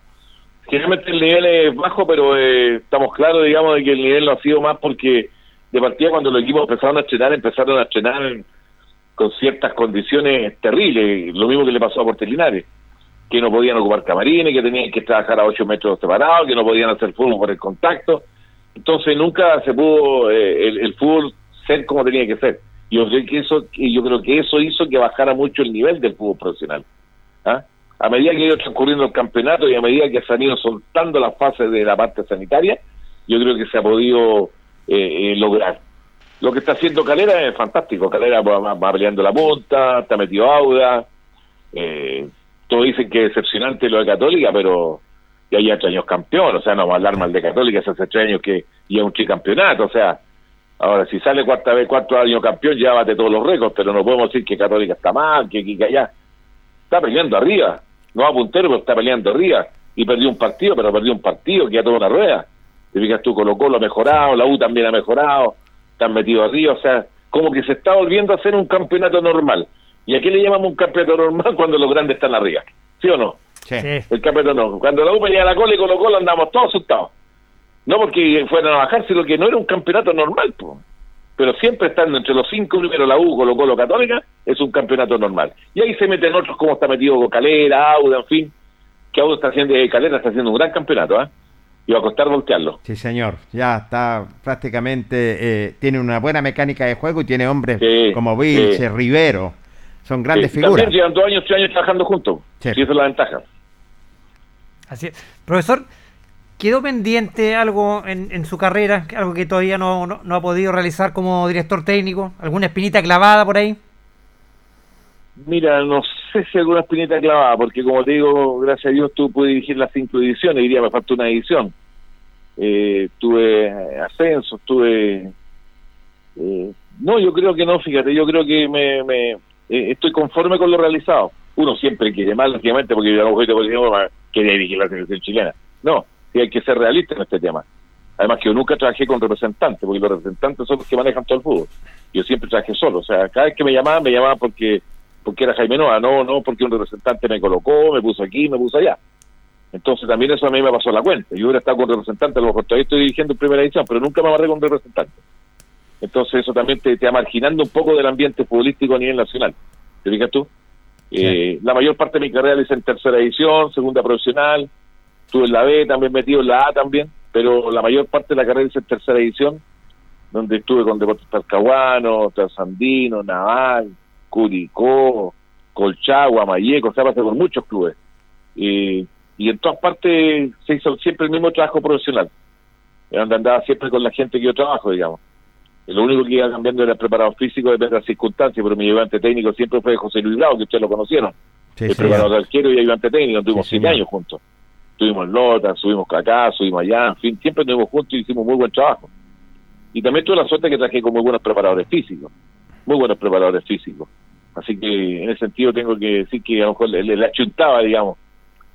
Generalmente el nivel es bajo, pero eh, estamos claros, digamos, de que el nivel no ha sido más porque de partida cuando los equipos empezaron a estrenar, empezaron a estrenar con ciertas condiciones terribles, lo mismo que le pasó a Portelinares, que no podían ocupar camarines, que tenían que trabajar a 8 metros separados, que no podían hacer fútbol por el contacto. Entonces nunca se pudo eh, el, el, fútbol ser como tenía que ser. Yo creo que eso, yo creo que eso hizo que bajara mucho el nivel del fútbol profesional. ¿Ah? A medida que ha ido transcurriendo el campeonato y a medida que se han ido soltando las fases de la parte sanitaria, yo creo que se ha podido eh, eh, lograr. Lo que está haciendo Calera es fantástico. Calera va, peleando la punta, está metido Auda. Eh, todos dicen que es decepcionante lo de Católica, pero ya hay ocho años campeón. O sea, no va a hablar mal de Católica hace ocho años que ya un tricampeonato. O sea, ahora si sale cuarta vez, cuarto año campeón, ya bate todos los récords, pero no podemos decir que Católica está mal, que, que allá. Está peleando arriba no va puntero, pero está peleando arriba. Y perdió un partido, pero perdió un partido que ya toda una rueda. Te fijas tú, Colo Colo ha mejorado, la U también ha mejorado, están metidos arriba, o sea, como que se está volviendo a hacer un campeonato normal. ¿Y a qué le llamamos un campeonato normal (laughs) cuando los grandes están arriba? ¿Sí o no? Sí. El campeonato no. Cuando la U peleaba la cola y Colo Colo andamos todos asustados. No porque fueran a bajar, sino que no era un campeonato normal, pues pero siempre estando entre los cinco primeros la U, Colo Colo Católica, es un campeonato normal. Y ahí se meten otros como está metido Calera, Auda, en fin, que Auda está haciendo, eh, Calera está haciendo un gran campeonato, ¿ah? Y va a costar voltearlo. Sí, señor. Ya está prácticamente, eh, tiene una buena mecánica de juego y tiene hombres como Vilche, Rivero. Son grandes figuras. También llevan dos años, tres años trabajando juntos. Sí. esa es la ventaja. Así es. Profesor, ¿Quedó pendiente algo en, su carrera, algo que todavía no, ha podido realizar como director técnico? ¿Alguna espinita clavada por ahí? Mira, no sé si alguna espinita clavada, porque como te digo, gracias a Dios tú pude dirigir las cinco ediciones, diría me falta una edición. Eh, tuve ascensos, tuve... Eh, no, yo creo que no, fíjate, yo creo que me, me eh, estoy conforme con lo realizado. Uno siempre quiere más, lógicamente, porque yo no quería dirigir la selección chilena. No, y hay que ser realista en este tema. Además que yo nunca trabajé con representantes, porque los representantes son los que manejan todo el fútbol. Yo siempre trabajé solo, o sea, cada vez que me llamaban, me llamaban porque porque era Jaime Noa, no, no porque un representante me colocó, me puso aquí, me puso allá. Entonces también eso a mí me pasó la cuenta. Yo hubiera estado con representantes, a lo mejor todavía estoy dirigiendo en primera edición, pero nunca me amarré con representante. Entonces eso también te, te va marginando un poco del ambiente futbolístico a nivel nacional. ¿Te fijas tú? Eh, la mayor parte de mi carrera la hice en tercera edición, segunda profesional, estuve en la B, también metido en la A también, pero la mayor parte de la carrera hice en tercera edición, donde estuve con Deportes Talcahuano, Trasandino, Naval, Curicó, Colchagua, Mayeco, o sea, pasé por muchos clubes. Y, y en todas partes se hizo siempre el mismo trabajo profesional, donde andaba siempre con la gente que yo trabajo, digamos. lo único que iba cambiando era el preparado físico, depende de las circunstancias, pero mi ayudante técnico siempre fue José Luis Bravo, que ustedes lo conocieron. el preparador de arquero y ayudante técnico, tuvimos siete años juntos estuvimos en Lota, subimos acá, subimos allá, en fin, siempre estuvimos juntos y hicimos muy buen trabajo. Y también tuve la suerte que traje con muy buenos preparadores físicos, muy buenos preparadores físicos. Así que en ese sentido tengo que decir que a lo mejor le, le, achuntaba, digamos.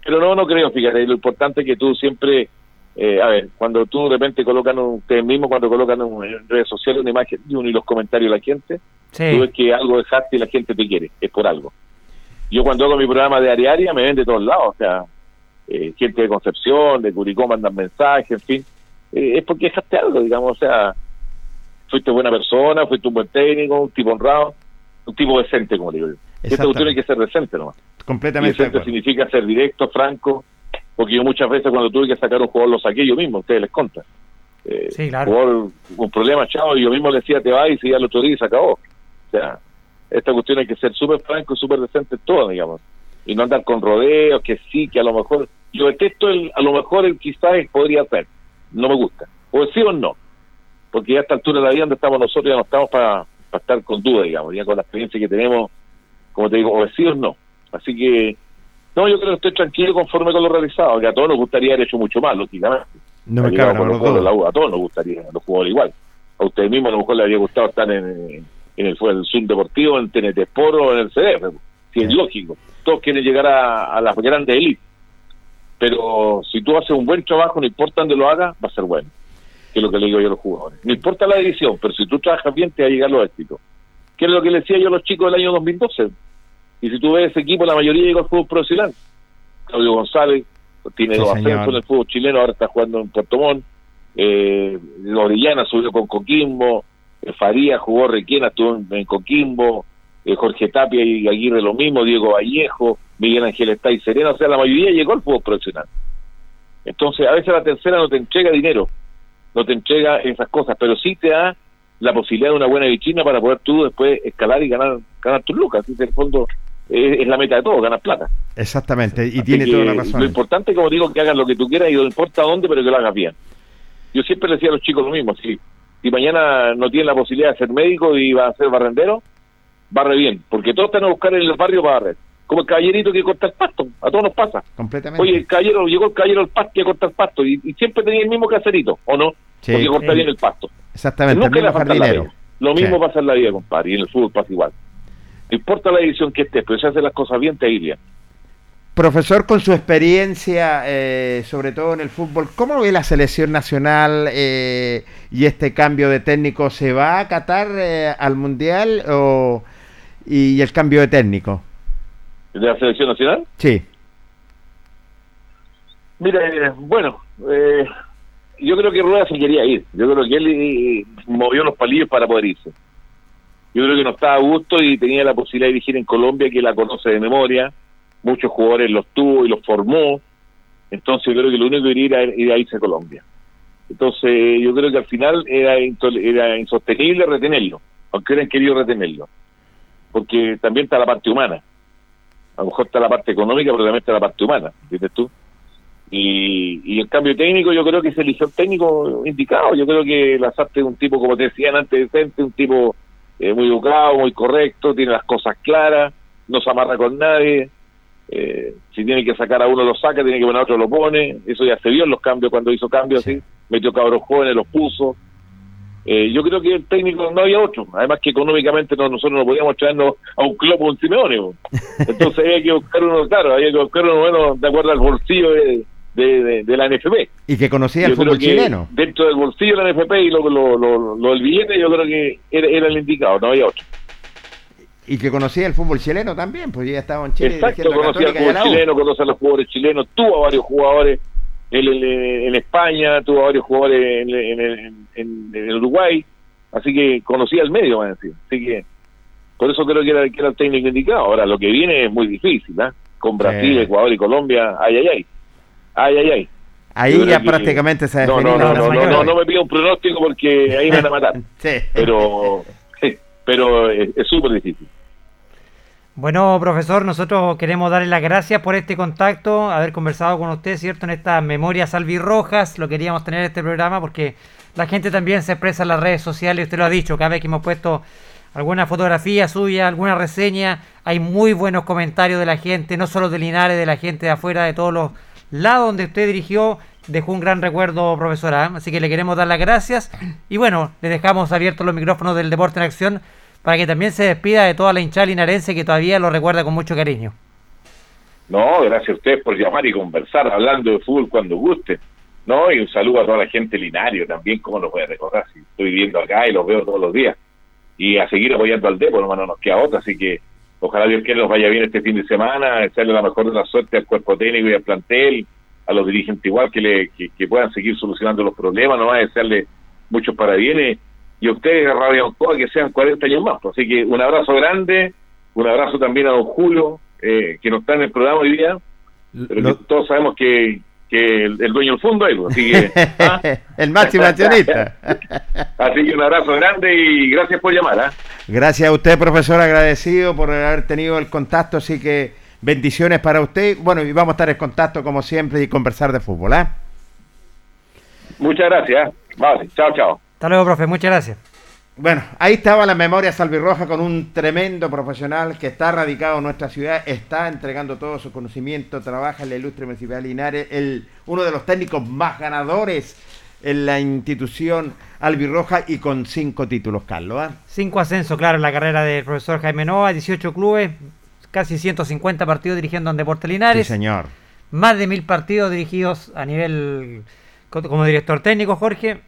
Pero no, no creo, fíjate, lo importante es que tú siempre, eh, a ver, cuando tú de repente colocan, ustedes mismos cuando colocan en redes sociales una imagen y los comentarios de la gente, tú ves que algo dejaste y la gente te quiere, es por algo. Yo cuando hago mi programa de área me ven de todos lados, o sea, eh, gente de Concepción, de Curicó mandan mensajes, en fin. Eh, es porque dejaste algo, digamos, o sea, fuiste buena persona, fuiste un buen técnico, un tipo honrado, un tipo decente, como digo yo. Esta cuestión hay que ser decente nomás. Completamente. Y decente significa ser directo, franco, porque yo muchas veces cuando tuve que sacar un jugador lo saqué yo mismo, ustedes les contan. Eh, sí, claro. un problema, chao, y yo mismo le decía, te vas y se ya el otro día y se acabó. O sea, esta cuestión hay que ser súper franco y súper decente en todo, digamos. Y no andar con rodeos, que sí, que a lo mejor. Yo detesto el, a lo mejor el quizás podría ser. No me gusta. O sí o no. Porque ya a esta altura de la vida donde estamos nosotros ya no estamos para, estar con duda, digamos. Ya con la experiencia que tenemos, como te digo, o sí o no. Así que, no, yo creo que estoy tranquilo conforme con lo realizado, que a todos nos gustaría haber hecho mucho más, lógicamente. No me cabe A todos nos gustaría, los jugadores igual. A ustedes mismos a lo mejor les habría gustado estar en, en el, el Zoom Deportivo, en TNT Sport o en el CDF. Si es lógico. Todos quieren llegar a, las grandes élites. Pero si tú haces un buen trabajo, no importa dónde lo hagas, va a ser bueno. Que es lo que le digo yo a los jugadores. No importa la división, pero si tú trabajas bien, te va a llegar los éxitos. Que es lo que le decía yo a los chicos del año 2012. Y si tú ves ese equipo, la mayoría llegó al fútbol profesional. Claudio González tiene dos ascensos en el fútbol chileno, ahora está jugando en Puerto Montt. Eh, Orellana subió con Coquimbo. Eh, Faría jugó Requena, estuvo en, Coquimbo, eh, Jorge Tapia y Aguirre lo mismo, Diego Vallejo, Miguel Ángel está y Serena, o sea, la mayoría llegó al fútbol profesional. Entonces, a veces la tercera no te entrega dinero, no te entrega esas cosas, pero sí te da la posibilidad de una buena vitrina para poder tú después escalar y ganar ganar tus lucas. Así que en el fondo es, la meta de todo, ganar plata. Exactamente, y tiene toda la razón. Lo importante, como digo, que hagas lo que tú quieras y no importa dónde, pero que lo hagas bien. Yo siempre le decía a los chicos lo mismo, sí, si mañana no tiene la posibilidad de ser médico y va a ser barrendero, barre bien, porque todos están a buscar en el barrio para barrer. Como el caballerito que corta el pasto, a todos nos pasa. Completamente. Oye, el caballero, llegó el caballero al pasto y a cortar el pasto, y, siempre tenía el mismo caserito, ¿o no? porque corta bien el pasto. Exactamente, Nunca le jardinero. Lo mismo pasa en la vida, compadre, y en el fútbol pasa igual. No importa la edición que estés, pero si haces las cosas bien, te iría. Profesor, con su experiencia, eh, sobre todo en el fútbol, ¿cómo ve la selección nacional eh, y este cambio de técnico? ¿Se va a acatar eh, al Mundial o, y, el cambio de técnico? ¿De la selección nacional? Sí. Mira, bueno, yo creo que Rueda se quería ir. Yo creo que él movió los palillos para poder irse. Yo creo que no estaba a gusto y tenía la posibilidad de dirigir en Colombia, que la conoce de memoria muchos jugadores los tuvo y los formó, entonces yo creo que lo único que quería era, irse a Colombia. Entonces yo creo que al final era, era insostenible retenerlo, aunque hubieran querido retenerlo, porque también está la parte humana. A lo mejor está la parte económica, pero también está la parte humana, ¿entiendes tú? Y, y el cambio técnico yo creo que se eligió el técnico indicado. Yo creo que la es un tipo, como te decían antes, decente, un tipo eh, muy educado, muy correcto, tiene las cosas claras, no se amarra con nadie, eh, si tiene que sacar a uno lo saca, tiene que poner a otro lo pone, eso ya se vio en los cambios cuando hizo cambios así, metió cabros jóvenes, los puso. Eh, yo creo que el técnico no había otro, además que económicamente nosotros no podíamos traernos a un club o un Simeone, (laughs) entonces había que buscar uno, claro, había que buscar uno bueno de acuerdo al bolsillo de, de, la NFP. Y que conocía el fútbol chileno. Dentro del bolsillo de la NFP y lo, lo, lo, lo, del billete, yo creo que era, era el indicado, no había otro. Y que conocía el fútbol chileno también, pues ya estaba en Chile. Exacto, conocía el fútbol chileno, conocía a los jugadores chilenos, tuvo a varios jugadores en, en, España, tuvo varios jugadores en, en, Uruguay, así que conocía el medio, van a decir. Así que por eso creo que era, que era el técnico indicado. Ahora, lo que viene es muy difícil, ¿ah? Con Brasil, Ecuador y Colombia, ay, ay, ay. Ay, ay, ay. Ahí ya prácticamente se ha no, no, no, no, no, no, me pido un pronóstico porque ahí me van a matar. (laughs) sí. Pero, pero es súper difícil. Bueno, profesor, nosotros queremos darle las gracias por este contacto, haber conversado con usted, ¿cierto? En estas memorias albirrojas, lo queríamos tener en este programa porque la gente también se expresa en las redes sociales, usted lo ha dicho, cada vez que hemos puesto alguna fotografía suya, alguna reseña, hay muy buenos comentarios de la gente, no solo de Linares, de la gente de afuera, de todos los lados donde usted dirigió, dejó un gran recuerdo, profesora, así que le queremos dar las gracias y bueno, le dejamos abiertos los micrófonos del Deporte en Acción para que también se despida de toda la hinchada linarense que todavía lo recuerda con mucho cariño. No, gracias a ustedes por llamar y conversar, hablando de fútbol cuando guste. No, y un saludo a toda la gente linario también, como lo voy a recordar, si estoy viviendo acá y los veo todos los días. Y a seguir apoyando al Depo, no nos queda otra, así que ojalá Dios quiera nos vaya bien este fin de semana, desearle la mejor de la suerte al cuerpo técnico y al plantel, a los dirigentes igual, que, le, que, puedan seguir solucionando los problemas, no va desearle muchos parabienes, y ustedes, a Radio Ancoa, que sean 40 años más. Así que un abrazo grande, un abrazo también a don Julio, eh, que no está en el programa hoy día, pero todos sabemos que, que el, dueño del fondo es, así que... (laughs) ¿ah? el máximo accionista. (laughs) así que un abrazo grande y gracias por llamar. ¿ah? Gracias a usted, profesor, agradecido por haber tenido el contacto, así que bendiciones para usted. Bueno, y vamos a estar en contacto como siempre y conversar de fútbol. ¿eh? Muchas gracias. Vale, chao, chao. Hasta luego, profe, muchas gracias. Bueno, ahí estaba la memoria salvirroja con un tremendo profesional que está radicado en nuestra ciudad, está entregando todo su conocimiento, trabaja en la ilustre municipalidad de Linares, el, uno de los técnicos más ganadores en la institución albirroja y con cinco títulos, Carlos. ¿ah? Cinco ascensos, claro, en la carrera del profesor Jaime Nova, 18 clubes, casi 150 partidos dirigiendo en Deportes Linares. Sí, señor. Más de mil partidos dirigidos a nivel como director técnico, Jorge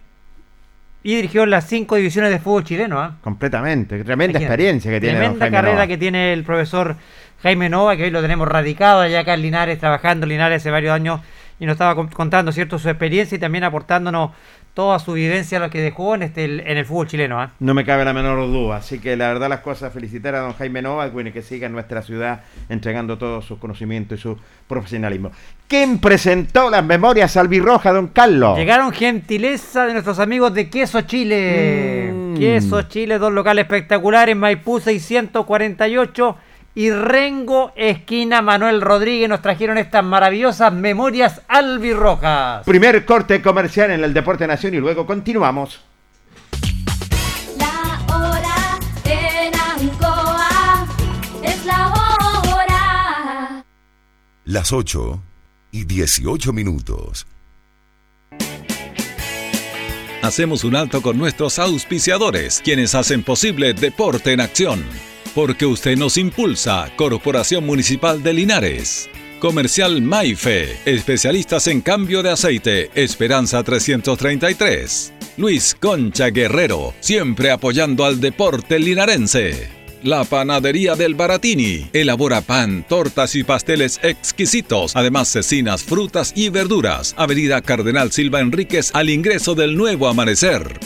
y dirigió las cinco divisiones de fútbol chileno. ¿ah? Completamente, tremenda experiencia que tiene. Tremenda carrera que tiene el profesor Jaime Nova, que hoy lo tenemos radicado allá acá en Linares, trabajando en Linares hace varios años y nos estaba contando cierto su experiencia y también aportándonos toda su vivencia lo que dejó en este en el fútbol chileno. ¿ah? No me cabe la menor duda, así que la verdad las cosas felicitar a don Jaime Nova, que siga en nuestra ciudad entregando todos sus conocimientos y su profesionalismo. ¿Quién presentó las memorias albirrojas, don Carlos? Llegaron gentileza de nuestros amigos de Queso Chile. Mm. Queso Chile, dos locales espectaculares, Maipú 648 y Rengo, esquina Manuel Rodríguez, nos trajeron estas maravillosas memorias albirrojas. Primer corte comercial en el Deporte Nación y luego continuamos. La hora en Ancoa es la hora. Las 8 y 18 minutos. Hacemos un alto con nuestros auspiciadores, quienes hacen posible Deporte en Acción porque usted nos impulsa. Corporación Municipal de Linares. Comercial Maife, especialistas en cambio de aceite, Esperanza 333. Luis Concha Guerrero, siempre apoyando al deporte linarense. La Panadería del Baratini elabora pan, tortas y pasteles exquisitos, además cecinas, frutas y verduras. Avenida Cardenal Silva Enríquez al ingreso del nuevo amanecer.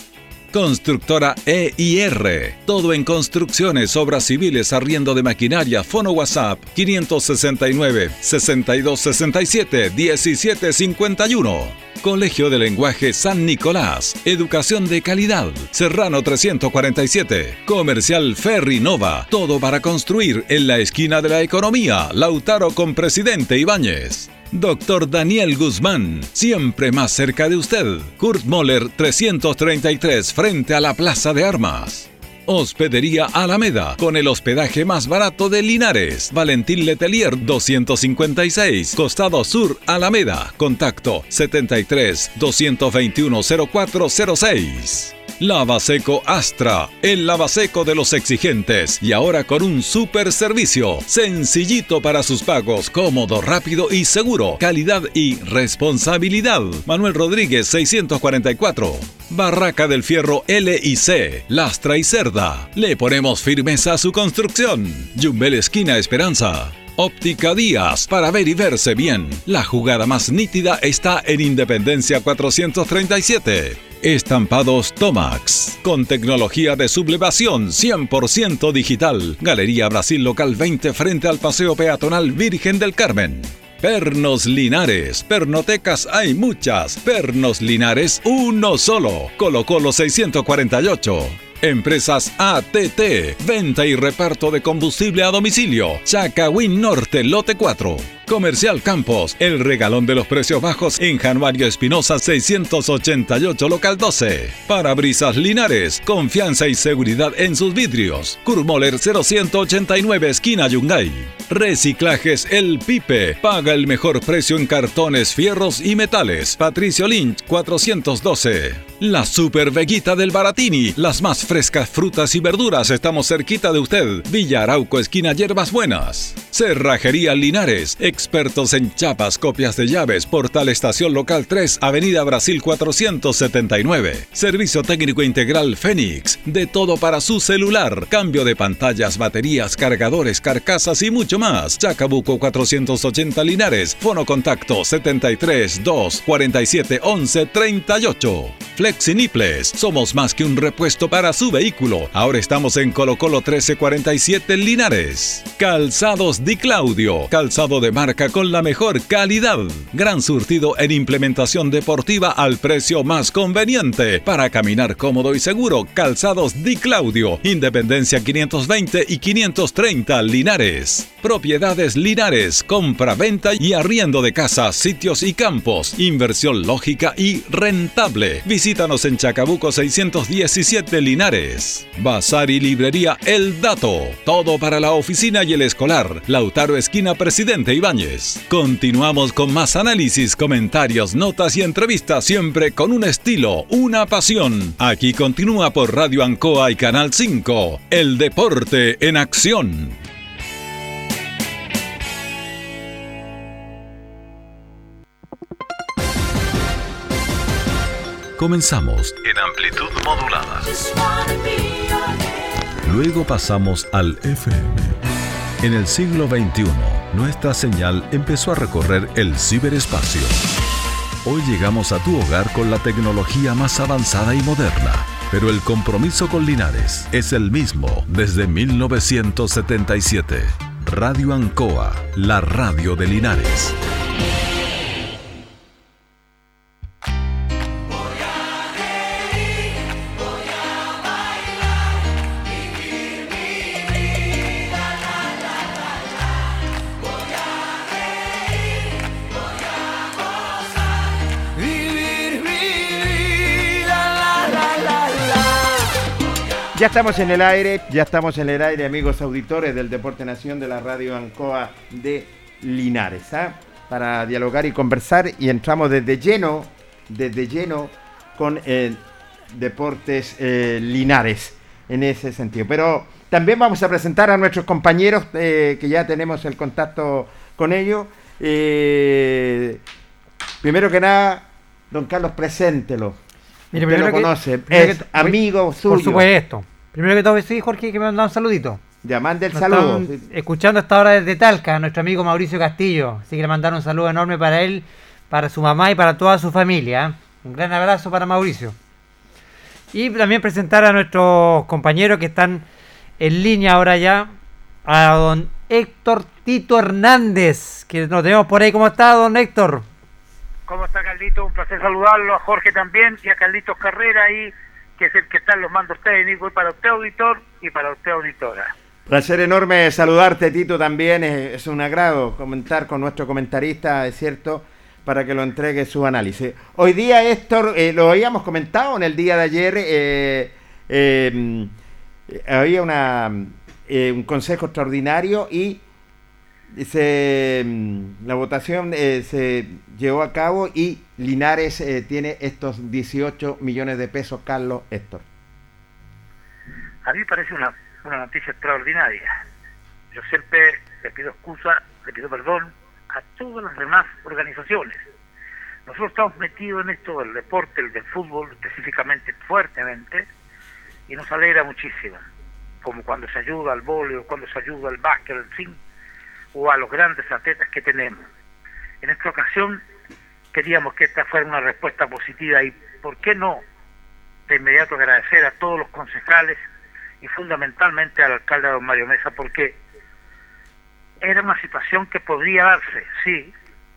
Constructora EIR. Todo en construcciones, obras civiles, arriendo de maquinaria. Fono WhatsApp 569 6267 1751. Colegio de Lenguaje San Nicolás. Educación de calidad. Serrano 347. Comercial Ferri Nova. Todo para construir en la esquina de la economía. Lautaro con Presidente Ibáñez. Doctor Daniel Guzmán, siempre más cerca de usted. Kurt Moller 333 frente a la Plaza de Armas. Hospedería Alameda, con el hospedaje más barato de Linares. Valentín Letelier 256, Costado Sur Alameda. Contacto 73 221 0406. Lavaseco Astra, el lavaseco de los exigentes y ahora con un super servicio, sencillito para sus pagos, cómodo, rápido y seguro, calidad y responsabilidad. Manuel Rodríguez 644. Barraca del Fierro L y C, Lastra y Cerda. Le ponemos firmeza a su construcción. Yumbel Esquina Esperanza. Óptica Díaz, para ver y verse bien. La jugada más nítida está en Independencia 437. Estampados Tomax, con tecnología de sublevación 100% digital. Galería Brasil Local 20 frente al Paseo Peatonal Virgen del Carmen. Pernos Linares. Pernotecas hay muchas. Pernos Linares, uno solo. Colo Colo 648. Empresas ATT. Venta y reparto de combustible a domicilio. Chacawin Norte, Lote 4. Comercial Campos, el regalón de los precios bajos en Januario Espinosa 688 local 12. Parabrisas Linares, confianza y seguridad en sus vidrios. Kurmoller 0189 esquina Yungay. Reciclajes El Pipe, paga el mejor precio en cartones, fierros y metales. Patricio Lynch 412. La Super Veguita del Baratini, las más frescas frutas y verduras, estamos cerquita de usted. Villa Arauco esquina Hierbas Buenas. Cerrajería Linares, Expertos en chapas, copias de llaves, Portal Estación Local 3, Avenida Brasil 479. Servicio técnico integral Fénix. De todo para su celular. Cambio de pantallas, baterías, cargadores, carcasas y mucho más. Chacabuco 480 Linares. Fono contacto 73 2 47 11 38. Flexiniples. Somos más que un repuesto para su vehículo. Ahora estamos en Colo Colo 1347 Linares. Calzados Di Claudio. Calzado de marca con la mejor calidad. Gran surtido en implementación deportiva al precio más conveniente. Para caminar cómodo y seguro, Calzados Di Claudio. Independencia 520 y 530 Linares. Propiedades Linares. Compra, venta y arriendo de casas, sitios y campos. Inversión lógica y rentable. Visítanos en Chacabuco 617 Linares. Bazar y librería El Dato. Todo para la oficina y el escolar. Lautaro Esquina Presidente Ibáñez. Continuamos con más análisis, comentarios, notas y entrevistas siempre con un estilo, una pasión. Aquí continúa por Radio Ancoa y Canal 5. El deporte en acción. Comenzamos en amplitud modulada. Luego pasamos al FM. En el siglo XXI, nuestra señal empezó a recorrer el ciberespacio. Hoy llegamos a tu hogar con la tecnología más avanzada y moderna, pero el compromiso con Linares es el mismo desde 1977. Radio Ancoa, la radio de Linares. Ya estamos en el aire, ya estamos en el aire, amigos auditores del Deporte Nación de la Radio Ancoa de Linares, ¿ah? para dialogar y conversar y entramos desde lleno, desde lleno con eh, Deportes eh, Linares en ese sentido. Pero también vamos a presentar a nuestros compañeros eh, que ya tenemos el contacto con ellos. Primero que nada, don Carlos, preséntelo. Mire, Usted lo conoce, es que- amigo suyo. Por supuesto. Primero que todo, sí, Jorge, que me mandado un saludito. Ya, mande el Nos saludo. escuchando hasta ahora desde Talca, nuestro amigo Mauricio Castillo. Así que le mandaron un saludo enorme para él, para su mamá y para toda su familia. ¿eh? Un gran abrazo para Mauricio. Y también presentar a nuestros compañeros que están en línea ahora ya, a don Héctor Tito Hernández, que nos tenemos por ahí. ¿Cómo está, don Héctor? ¿Cómo está Carlito? Un placer saludarlo, a Jorge también y a Carlitos Carrera ahí, que es el que está los mandos técnicos y para usted auditor y para usted auditora. Placer enorme saludarte, Tito, también. Es, un agrado comentar con nuestro comentarista, es cierto, para que lo entregue su análisis. Hoy día, Héctor, eh, lo habíamos comentado en el día de ayer, eh, eh, eh, había una, un consejo extraordinario y se, mm, la votación eh, se llevó a cabo y Linares eh, tiene estos 18 millones de pesos, Carlos Héctor. A mí parece una, una noticia extraordinaria. Yo siempre le pido excusa, le pido perdón a todas las demás organizaciones. Nosotros estamos metidos en esto del deporte, el del fútbol específicamente fuertemente, y nos alegra muchísimo. Como cuando se ayuda al vóleo, cuando se ayuda al básquet, en fin, o a los grandes atletas que tenemos. En esta ocasión queríamos que esta fuera una respuesta positiva y, ¿por qué no? De inmediato agradecer a todos los concejales y fundamentalmente al alcalde don Mario Mesa porque era una situación que podría darse, sí,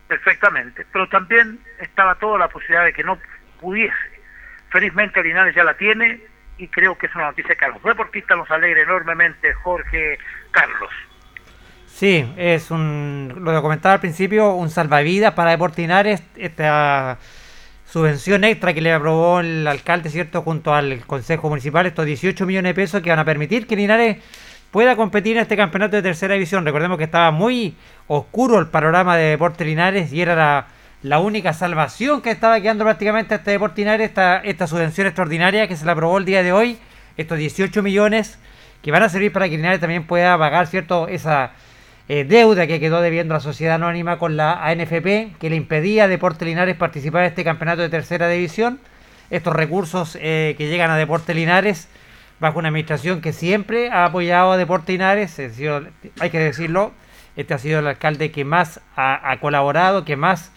perfectamente, pero también estaba toda la posibilidad de que no pudiese. Felizmente Linares ya la tiene y creo que es una noticia que a los deportistas nos alegra enormemente, Jorge Carlos. Sí, es un, lo que comentaba al principio, un salvavidas para Deportes Linares, esta subvención extra que le aprobó el alcalde, ¿cierto?, junto al Consejo Municipal, estos 18 millones de pesos que van a permitir que Linares pueda competir en este campeonato de tercera división. Recordemos que estaba muy oscuro el panorama de Deportes Linares y era la, la única salvación que estaba quedando prácticamente a este Deportes esta, esta subvención extraordinaria que se le aprobó el día de hoy, estos 18 millones que van a servir para que Linares también pueda pagar, ¿cierto?, esa eh, deuda que quedó debiendo la sociedad anónima con la ANFP, que le impedía a Deportes Linares participar en este campeonato de tercera división. Estos recursos eh, que llegan a Deportes Linares bajo una administración que siempre ha apoyado a Deportes Linares, sido- hay que decirlo, este ha sido el alcalde que más ha, ha colaborado, que más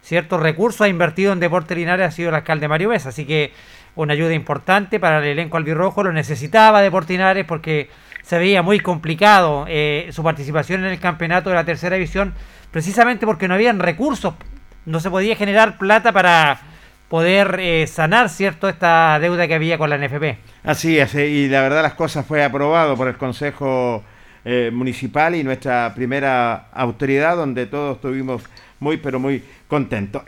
ciertos recursos ha invertido en Deportes Linares, ha sido el alcalde Mario Besa. Así que una ayuda importante para el elenco albirrojo, lo necesitaba Deportes Linares porque se veía muy complicado eh, su participación en el campeonato de la tercera división, precisamente porque no habían recursos, no se podía generar plata para poder eh, sanar cierto esta deuda que había con la NFP. Así es, eh, y la verdad las cosas fue aprobado por el Consejo eh, Municipal y nuestra primera autoridad, donde todos estuvimos muy, pero muy contentos.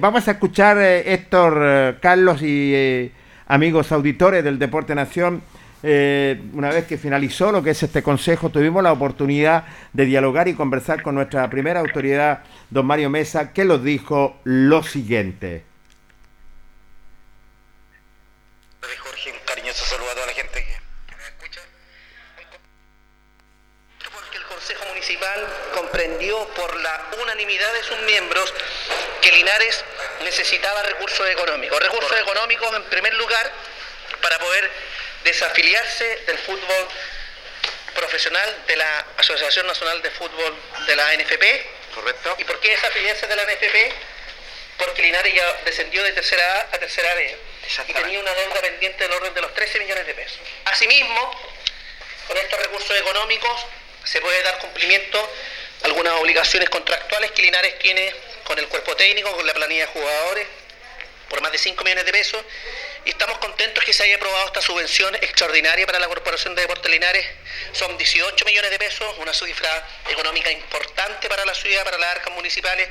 Vamos a escuchar, Héctor, Carlos y amigos auditores del Deporte Nación. Eh, una vez que finalizó lo que es este consejo, tuvimos la oportunidad de dialogar y conversar con nuestra primera autoridad, don Mario Mesa, que nos dijo lo siguiente. Jorge, un cariñoso saludo a toda la gente que me escucha. Porque el Consejo Municipal comprendió por la unanimidad de sus miembros que Linares necesitaba recursos económicos. Recursos económicos, en primer lugar, para poder desafiliarse del fútbol profesional de la Asociación Nacional de Fútbol de la ANFP. Correcto. ¿Y por qué desafiliarse de la ANFP? Porque Linares ya descendió de tercera A a tercera B y tenía una deuda pendiente del orden de los 13 millones de pesos. Asimismo, con estos recursos económicos se puede dar cumplimiento a algunas obligaciones contractuales que Linares tiene con el cuerpo técnico, con la planilla de jugadores, por más de 5 millones de pesos. Y estamos contentos que se haya aprobado esta subvención extraordinaria para la Corporación de Deportes Linares. Son 18 millones de pesos, una cifra económica importante para la ciudad, para las arcas municipales,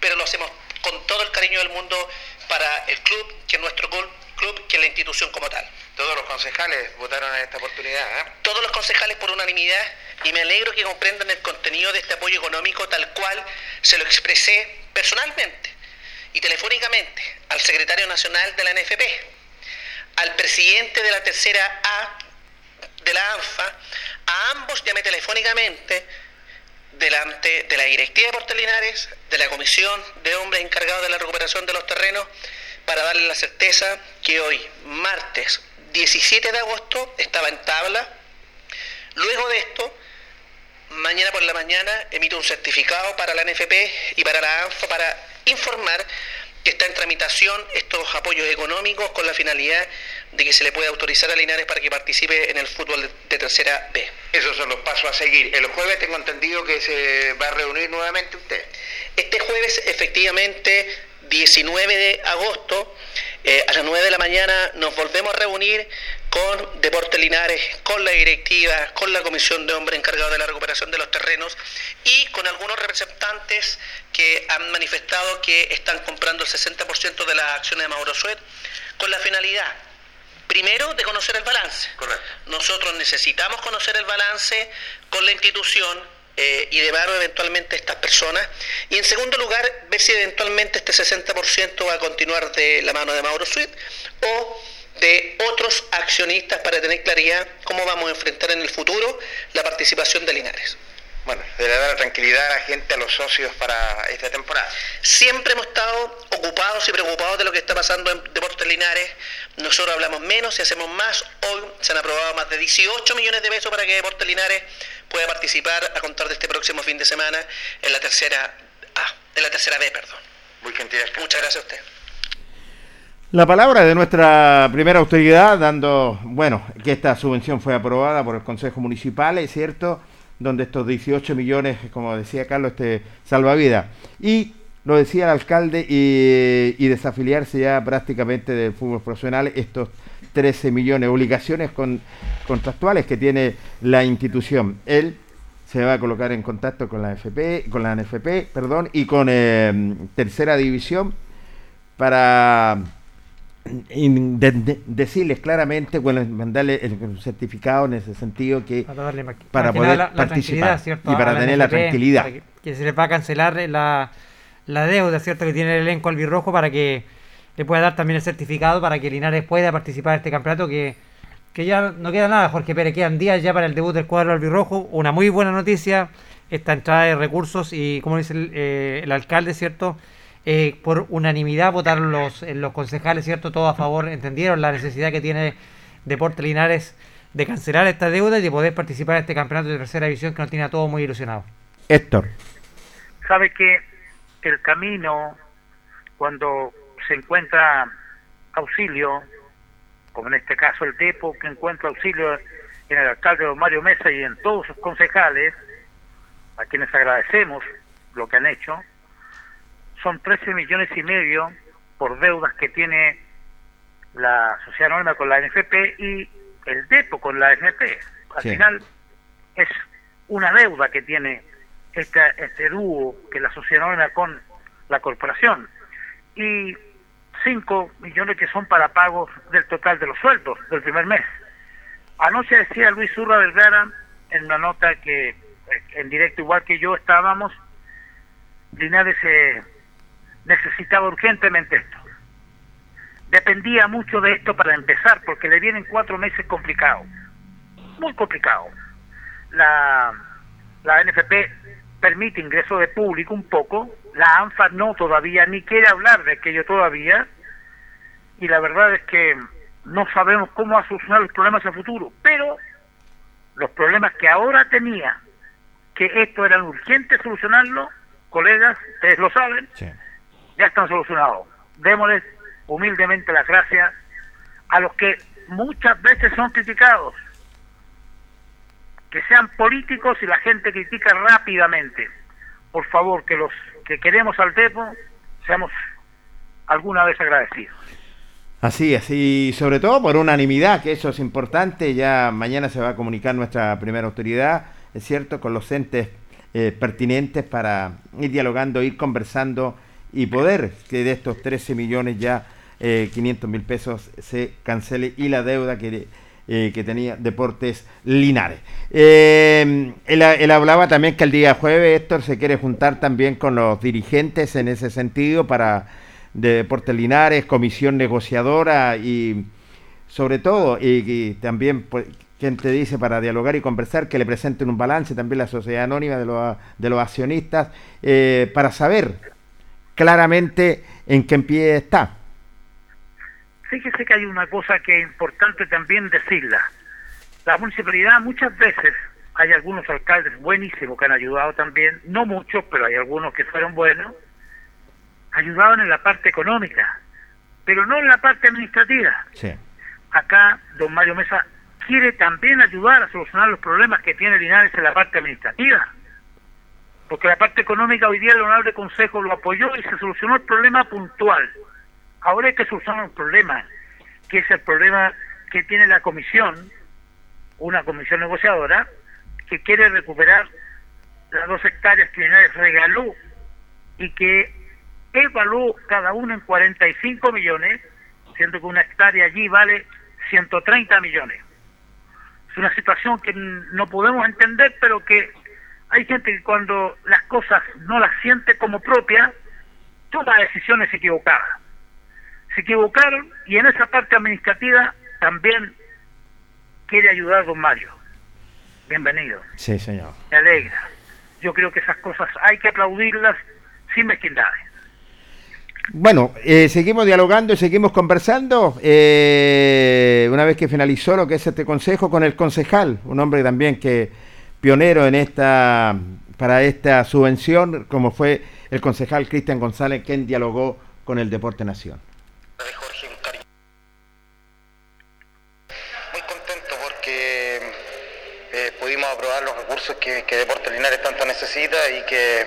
pero lo hacemos con todo el cariño del mundo para el club, que es nuestro club, club que es la institución como tal. Todos los concejales votaron en esta oportunidad. ¿eh? Todos los concejales por unanimidad y me alegro que comprendan el contenido de este apoyo económico tal cual se lo expresé personalmente y telefónicamente al secretario nacional de la NFP, al presidente de la tercera A de la ANFA, a ambos llamé telefónicamente delante de la directiva de Puerto Linares, de la comisión de hombres encargados de la recuperación de los terrenos, para darle la certeza que hoy, martes 17 de agosto, estaba en tabla. Luego de esto, mañana por la mañana emito un certificado para la NFP y para la ANFA para informar que está en tramitación estos apoyos económicos con la finalidad de que se le pueda autorizar a Linares para que participe en el fútbol de, tercera B. Esos son los pasos a seguir. El jueves tengo entendido que se va a reunir nuevamente usted. Este jueves, efectivamente, 19 de agosto, eh, a las 9 de la mañana, nos volvemos a reunir con Deportes Linares, con la directiva, con la comisión de hombres encargados de la recuperación de los terrenos y con algunos representantes que han manifestado que están comprando el 60% de las acciones de Mauro Suet con la finalidad primero de conocer el balance. Correcto. Nosotros necesitamos conocer el balance con la institución eh, y de mano eventualmente estas personas. Y en segundo lugar, ver si eventualmente este 60% va a continuar de la mano de Mauro Suit o de otros accionistas para tener claridad cómo vamos a enfrentar en el futuro la participación de Linares. Bueno, de dar tranquilidad a la gente, a los socios para esta temporada. Siempre hemos estado ocupados y preocupados de lo que está pasando en Deportes Linares. Nosotros hablamos menos y hacemos más. Hoy se han aprobado más de 18 millones de pesos para que Deportes Linares pueda participar a contar de este próximo fin de semana en la tercera A, en la tercera B, perdón. Muy gentil. Muchas gracias a usted. La palabra de nuestra primera autoridad, dando, bueno, que esta subvención fue aprobada por el Consejo Municipal, es cierto, donde estos 18 millones, como decía Carlos, este salvavidas. Y lo decía el alcalde, y, y desafiliarse ya prácticamente del fútbol profesional, estos 13 millones, obligaciones con, contractuales que tiene la institución. Él se va a colocar en contacto con la FP, con la NFP, perdón, y con eh, tercera división para in- de- de- decirles claramente, bueno, mandarle el certificado en ese sentido que Para, para poder la, la participar ¿cierto? y para la tener la tranquilidad. que se les va a cancelar la, la deuda, ¿cierto? Que tiene el elenco albirrojo para que le pueda dar también el certificado para que Linares pueda participar de este campeonato que que ya no queda nada, Jorge Pérez, quedan días ya para el debut del cuadro albirrojo. Una muy buena noticia, esta entrada de recursos y, como dice el, eh, el alcalde, ¿cierto? Eh, por unanimidad votaron los, eh, los concejales, ¿cierto? Todos a favor, entendieron la necesidad que tiene Deportes Linares de cancelar esta deuda y de poder participar en este campeonato de tercera división que nos tiene a todos muy ilusionados. Héctor. sabe que el camino, cuando se encuentra auxilio, como en este caso el DEPO, que encuentra auxilio en el alcalde don Mario Mesa y en todos sus concejales, a quienes agradecemos lo que han hecho, son 13 millones y medio por deudas que tiene la Sociedad Anónima con la NFP y el DEPO con la NFP. Al Sí. final es una deuda que tiene esta, este dúo que la Sociedad Anónima con la corporación y 5 millones que son para pagos del total de los sueldos del primer mes. Anoche decía Luis Urra Vergara en una nota que eh, en directo igual que yo estábamos, Linares eh, necesitaba urgentemente esto. Dependía mucho de esto para empezar, porque le vienen cuatro meses complicados, muy complicados. La, la NFP permite ingreso de público un poco, la ANFA no todavía, ni quiere hablar de aquello todavía, y la verdad es que no sabemos cómo va a solucionar los problemas a futuro, pero los problemas que ahora tenía, que esto era urgente solucionarlo, colegas, ustedes lo saben, ya están solucionados. Démosles humildemente las gracias a los que muchas veces son criticados, que sean políticos y la gente critica rápidamente. Por favor, que los que queremos al Depo seamos alguna vez agradecidos. Así y sobre todo por unanimidad, que eso es importante. Ya mañana se va a comunicar nuestra primera autoridad, es cierto, con los entes eh, pertinentes para ir dialogando, ir conversando y poder que de estos 13 millones ya eh, 500 mil pesos se cancele y la deuda que, eh, que tenía Deportes Linares. Eh, él, hablaba también que el día jueves Héctor se quiere juntar también con los dirigentes en ese sentido para de Deportes Linares, comisión negociadora y sobre todo, y, y también, pues, quien te dice para dialogar y conversar, que le presenten un balance también la sociedad anónima de los, de los accionistas, eh, para saber claramente en qué pie está. Fíjese que hay una cosa que es importante también decirla. La municipalidad muchas veces, hay algunos alcaldes buenísimos que han ayudado también, no muchos, pero hay algunos que fueron buenos, ayudaban en la parte económica, pero no en la parte administrativa. Sí. Acá don Mario Mesa quiere también ayudar a solucionar los problemas que tiene Linares en la parte administrativa. Porque la parte económica hoy día el Honorable Consejo lo apoyó y se solucionó el problema puntual. Ahora hay que solucionar un problema, que es el problema que tiene la comisión, una comisión negociadora, que quiere recuperar las dos hectáreas que Linares regaló y que evaluó cada uno en 45 millones, siendo que una hectárea allí vale 130 millones. Es una situación que no podemos entender, pero que hay gente que cuando las cosas no las siente como propia, toma decisiones equivocadas. Se equivocaron y en esa parte administrativa también quiere ayudar don Mario. Bienvenido. Sí, señor. Me alegra. Yo creo que esas cosas hay que aplaudirlas sin mezquindades. Bueno, eh, seguimos dialogando y seguimos conversando. eh, una vez que finalizó lo que es este consejo con el concejal, un hombre también que pionero en esta para esta subvención, como fue el concejal Cristian González, quien dialogó con el Deporte Nación. Muy contento porque eh, pudimos aprobar los que, Deportes Linares tanto necesita y que,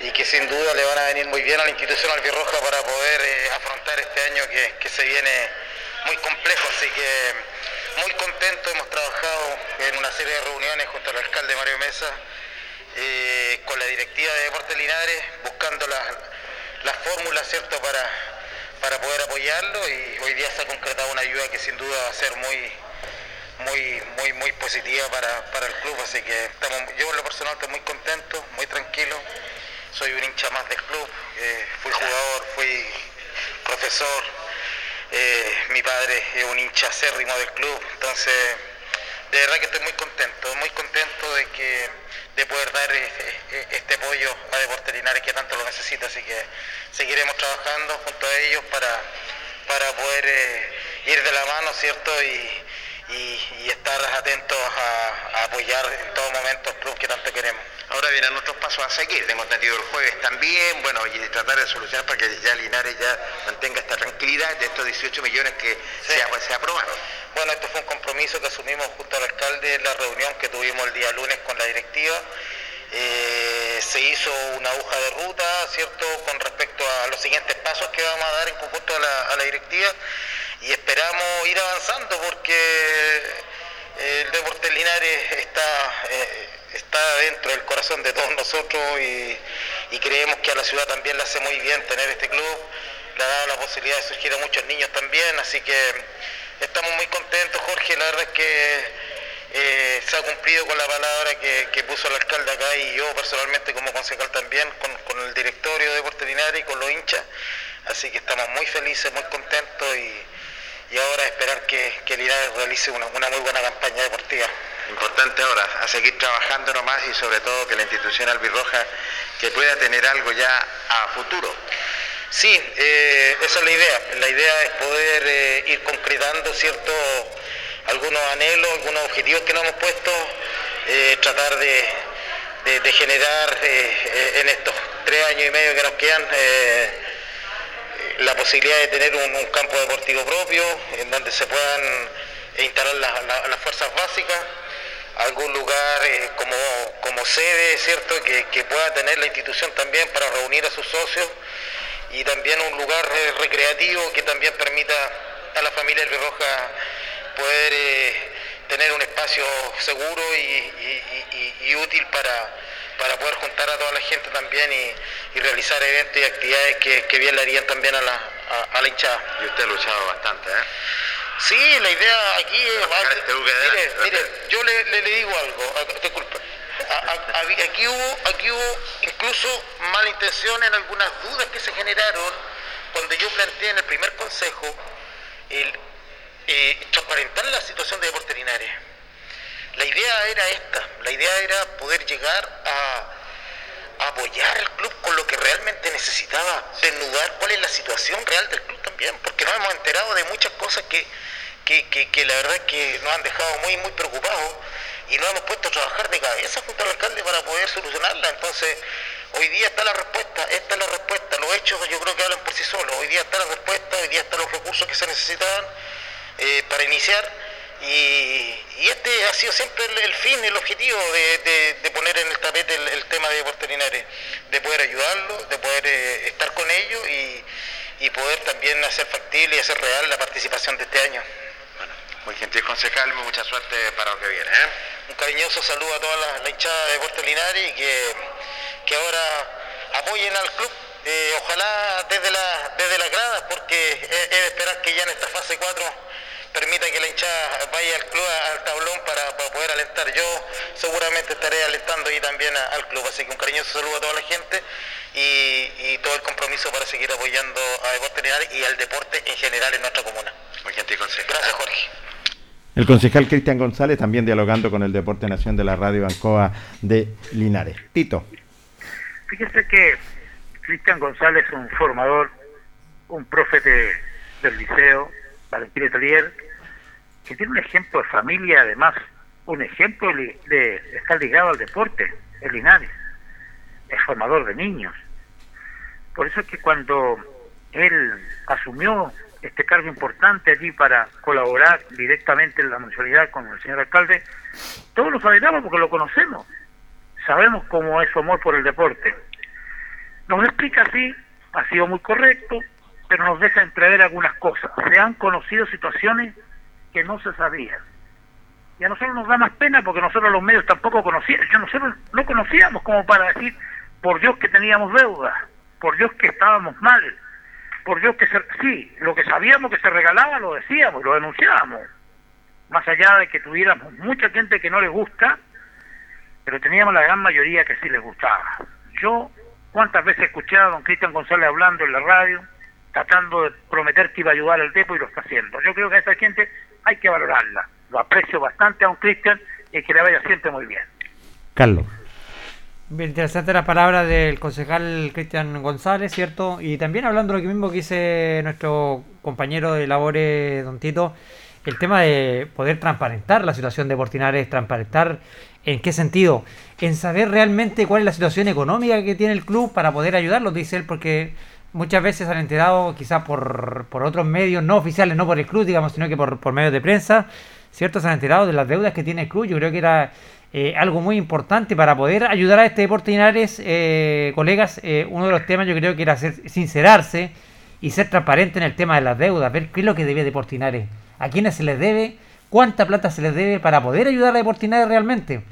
y que sin duda le van a venir muy bien a la institución albirroja para poder eh, afrontar este año que, que se viene muy complejo. Así que muy contento, hemos trabajado en una serie de reuniones junto al alcalde Mario Mesa, eh, con la directiva de Deportes Linares, buscando las las fórmulas. Para, para poder apoyarlo y hoy día se ha concretado una ayuda que sin duda va a ser muy muy muy muy positiva para, para el club así que estamos yo en lo personal estoy muy contento muy tranquilo soy un hincha más del club eh, fui jugador fui profesor eh, mi padre es un hincha acérrimo del club, entonces de verdad que estoy muy contento, muy contento de que de poder dar eh, este apoyo a Deportes Linares que tanto lo necesita, así que seguiremos trabajando junto a ellos para, para poder eh, ir de la mano, ¿cierto? Y, y- y estar atentos a, a apoyar en todo momento el club que tanto queremos. Ahora vienen otros pasos a seguir, tengo entendido el jueves también, bueno, y tratar de solucionar para que ya Linares ya mantenga esta tranquilidad de estos 18 millones que se, apro- se aprobaron. Bueno, esto fue un compromiso que asumimos junto al alcalde en la reunión que tuvimos el día lunes con la directiva. Eh, se hizo una hoja de ruta, ¿cierto?, con respecto a los siguientes pasos que vamos a dar en conjunto a la, a la directiva y esperamos ir avanzando porque el Deportes Linares está, eh, está dentro del corazón de todos nosotros y, y creemos que a la ciudad también le hace muy bien tener este club. Le ha dado la posibilidad de surgir a muchos niños también, así que estamos muy contentos, Jorge. La verdad es que eh, se ha cumplido con la palabra que, que puso el alcalde acá y yo personalmente como concejal también, con, con el directorio de Deportes Linares y con los hinchas. Así que estamos muy felices, muy contentos y, y ahora esperar que, que Linares realice una, una muy buena campaña deportiva. Importante ahora, a seguir trabajando nomás y sobre todo que la institución albirroja que pueda tener algo ya a futuro. Sí, eh, esa es la idea. La idea es poder eh, ir concretando cierto algunos anhelos, algunos objetivos que nos hemos puesto, eh, tratar de, de- de generar en estos tres años y medio que nos quedan la posibilidad de tener un, campo deportivo propio en donde se puedan instalar la- la- las fuerzas básicas, algún lugar eh, como, como sede, ¿cierto? Que, que pueda tener la institución también para reunir a sus socios y también un lugar eh, recreativo que también permita a la familia Roja poder eh, tener un espacio seguro y- y útil para, para poder juntar a toda la gente también y, y realizar eventos y actividades que, que bien le harían también a la, a, a la hinchada. Y usted ha luchado bastante, ¿eh? Sí, la idea aquí es... Este mire, mire, yo le, le- le digo algo, disculpe. A- a- a- aquí, hubo, aquí hubo incluso mala intención en algunas dudas que se generaron cuando yo planteé en el primer consejo el eh, transparentar la situación de Deportes Linares. La idea era esta, la idea era poder llegar a, apoyar al club con lo que realmente necesitaba, desnudar cuál es la situación real del club también, porque nos hemos enterado de muchas cosas que, que, que- que la verdad es que nos han dejado muy, muy preocupados y nos hemos puesto a trabajar de cabeza junto al alcalde para poder solucionarla. Entonces, hoy día está la respuesta, esta es la respuesta, los hechos yo creo que hablan por sí solos, hoy día está la respuesta, hoy día están los recursos que se necesitaban eh, para iniciar y, y este ha sido siempre el, el fin, el objetivo de, de- de poner en el tapete el, el tema de Deportes Linares, de poder ayudarlos, de poder eh, estar con ellos y, y poder también hacer factible y hacer real la participación de este año. Muy gentil concejal, mucha suerte para lo que viene, ¿eh? Un cariñoso saludo a toda la, la hinchada de Deportes Linares y que, que ahora apoyen al club, eh, ojalá desde la, desde la grada, porque es, es de esperar que ya en esta fase 4 permita que la hinchada vaya al club, al tablón para, para poder alentar. Yo seguramente estaré alentando ahí también a- al club, así que un cariñoso saludo a toda la gente y, y todo el compromiso para seguir apoyando a Linares y al deporte en general en nuestra comuna. Muy gentil concejal. Gracias Jorge. El concejal Cristian González también dialogando con el Deporte Nación de la Radio Ancoa de Linares. Tito. Fíjese que Cristian González es un formador, un profe de- del liceo, Valentín Letelier, que tiene un ejemplo de familia, además, un ejemplo de, de estar ligado al deporte, el Linares. Es formador de niños. Por eso es que cuando él asumió este cargo importante allí para colaborar directamente en la municipalidad con el señor alcalde, todos lo sabemos porque lo conocemos. Sabemos cómo es su amor por el deporte. Nos explica así, ha sido muy correcto, pero nos deja entrever algunas cosas. Se han conocido situaciones que no se sabían. Y a nosotros nos da más pena porque nosotros los medios tampoco conocíamos. Nosotros no conocíamos como para decir, por Dios que teníamos deuda, por Dios que estábamos mal, por Dios que se... Sí, lo que sabíamos que se regalaba lo decíamos, lo denunciábamos. Más allá de que tuviéramos mucha gente que no les gusta, pero teníamos la gran mayoría que sí les gustaba. Yo, ¿cuántas veces escuché a don Cristian González hablando en la radio? tratando de prometer que iba a ayudar al Depo y lo está haciendo. Yo creo que a esa gente hay que valorarla. Lo aprecio bastante a un Cristian y que le vaya siempre muy bien. Carlos. Bien interesante la palabra del concejal Cristian González, ¿cierto? Y también hablando de lo que mismo que dice nuestro compañero de labores, don Tito, el tema de poder transparentar la situación de Portinares, transparentar en qué sentido, en saber realmente cuál es la situación económica que tiene el club para poder ayudarlos, dice él, porque muchas veces han enterado quizás por, por otros medios no oficiales, no por el club, digamos, sino que por, por medios de prensa, ¿cierto? Se han enterado de las deudas que tiene el club, yo creo que era eh, algo muy importante para poder ayudar a este deporte Linares, eh, colegas, eh, uno de los temas yo creo que era ser, sincerarse y ser transparente en el tema de las deudas, ver qué es lo que debe Deportes Linares, a quiénes se les debe, cuánta plata se les debe para poder ayudar a Deportes Linares realmente.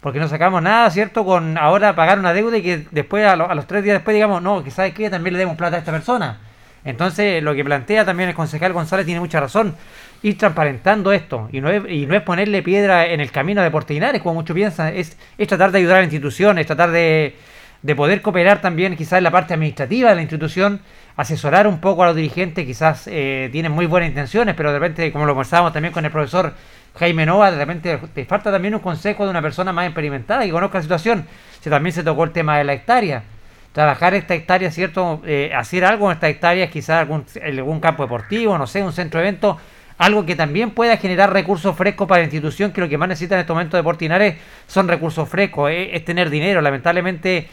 Porque no sacamos nada, ¿cierto? Con ahora pagar una deuda y que después, a, lo- a los tres días después, digamos, no, que sabes qué, también le demos plata a esta persona. Entonces, lo que plantea también el concejal González tiene mucha razón. Ir transparentando esto. Y no es, y no es ponerle piedra en el camino a Deportes Linares, como muchos piensan. Es, es tratar de ayudar a la institución, es tratar de, de poder cooperar también quizás en la parte administrativa de la institución, asesorar un poco a los dirigentes, quizás eh, tienen muy buenas intenciones, pero de repente, como lo conversábamos también con el profesor Jaime Nova, de repente te falta también un consejo de una persona más experimentada que conozca la situación. Si también se tocó el tema de la hectárea. Trabajar esta hectárea, ¿cierto? Eh, hacer algo en esta hectárea, quizás algún, campo deportivo, no sé, un centro de eventos, algo que también pueda generar recursos frescos para la institución, que lo que más necesita en estos momentos de Portinares son recursos frescos, eh, es tener dinero. Lamentablemente,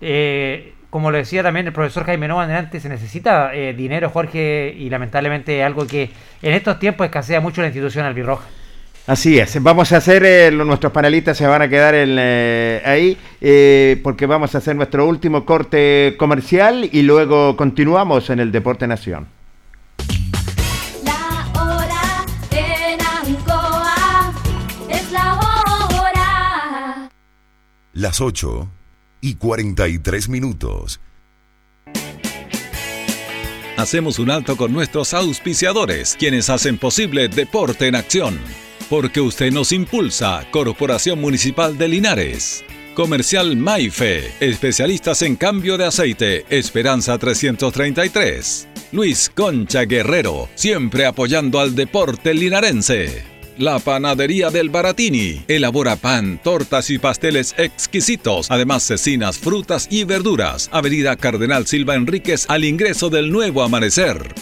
eh, como lo decía también el profesor Jaime Nova antes, se necesita dinero, Jorge, y lamentablemente algo que en estos tiempos escasea mucho la institución albirroja. Así es, vamos a hacer, eh, lo- nuestros panelistas se van a quedar en, eh, ahí eh, porque vamos a hacer nuestro último corte comercial y luego continuamos en el Deporte Nación. La hora en Ancoa es la hora. Las 8 y 43 minutos. Hacemos un alto con nuestros auspiciadores, quienes hacen posible Deporte en Acción. Porque usted nos impulsa, Corporación Municipal de Linares. Comercial Maife, especialistas en cambio de aceite, Esperanza 333. Luis Concha Guerrero, siempre apoyando al deporte linarense. La Panadería del Baratini elabora pan, tortas y pasteles exquisitos, además cecinas, frutas y verduras. Avenida Cardenal Silva Enríquez al ingreso del nuevo amanecer.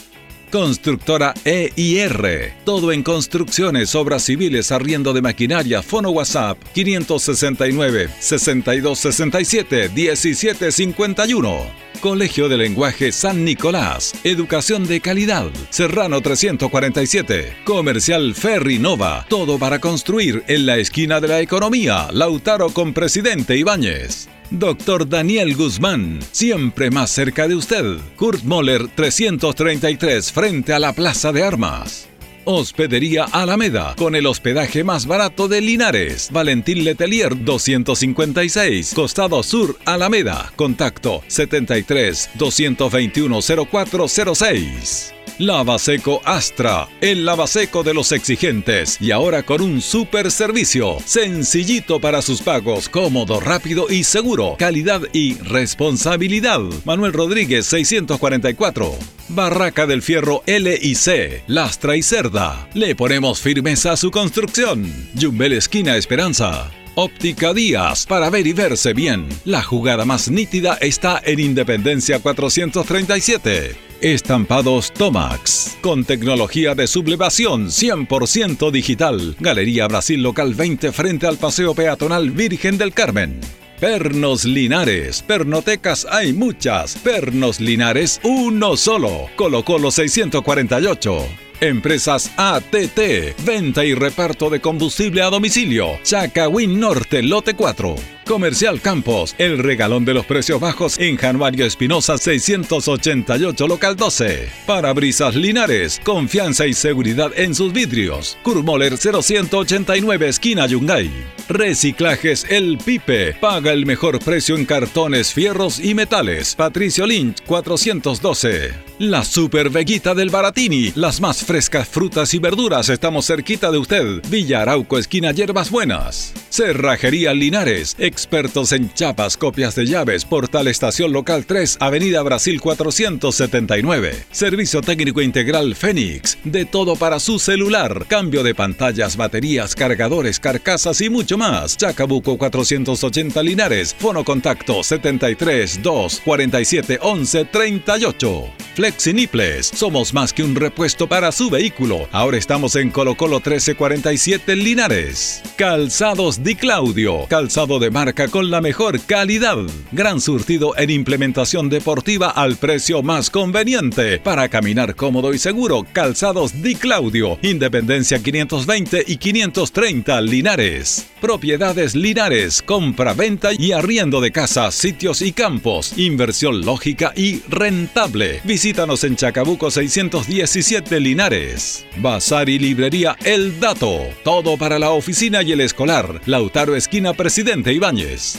Constructora EIR. Todo en construcciones, obras civiles, arriendo de maquinaria, fono WhatsApp 569 6267 1751. Colegio de Lenguaje San Nicolás. Educación de calidad. Serrano 347. Comercial Ferry Nova. Todo para construir en la esquina de la economía. Lautaro con Presidente Ibáñez. Doctor Daniel Guzmán, siempre más cerca de usted. Kurt Moller 333 frente a la Plaza de Armas. Hospedería Alameda, con el hospedaje más barato de Linares. Valentín Letelier 256, Costado Sur Alameda. Contacto 73 221 0406. Lavaseco Astra, el lavaseco de los exigentes y ahora con un super servicio, sencillito para sus pagos, cómodo, rápido y seguro, calidad y responsabilidad. Manuel Rodríguez 644. Barraca del Fierro L y C, Lastra y Cerda. Le ponemos firmeza a su construcción. Yumbel Esquina Esperanza. Óptica Díaz, para ver y verse bien. La jugada más nítida está en Independencia 437. Estampados Tomax, con tecnología de sublevación 100% digital. Galería Brasil Local 20 frente al Paseo Peatonal Virgen del Carmen. Pernos Linares, pernotecas hay muchas. Pernos Linares, uno solo. Colo Colo 648. Empresas ATT, venta y reparto de combustible a domicilio. Chacawin Norte, lote 4. Comercial Campos, el regalón de los precios bajos en Januario Espinosa 688, local 12. Parabrisas Linares, confianza y seguridad en sus vidrios. Kurmoller 0189, esquina Yungay. Reciclajes El Pipe, paga el mejor precio en cartones, fierros y metales. Patricio Lynch 412. La Super Veguita del Baratini, las más frescas frutas y verduras, estamos cerquita de usted. Villa Arauco, esquina Hierbas Buenas. Cerrajería Linares, Expertos en chapas, copias de llaves, Portal Estación Local 3, Avenida Brasil 479. Servicio técnico integral Fénix. De todo para su celular. Cambio de pantallas, baterías, cargadores, carcasas y mucho más. Chacabuco 480 Linares. Fono contacto 73 2 47 11 38. Flexiniples. Somos más que un repuesto para su vehículo. Ahora estamos en Colo Colo 1347 Linares. Calzados Di Claudio. Calzado de con la mejor calidad. Gran surtido en implementación deportiva al precio más conveniente. Para caminar cómodo y seguro, Calzados Di Claudio. Independencia 520 y 530 Linares. Propiedades Linares. Compra, venta y arriendo de casas, sitios y campos. Inversión lógica y rentable. Visítanos en Chacabuco 617 Linares. Bazar y librería El Dato. Todo para la oficina y el escolar. Lautaro Esquina Presidente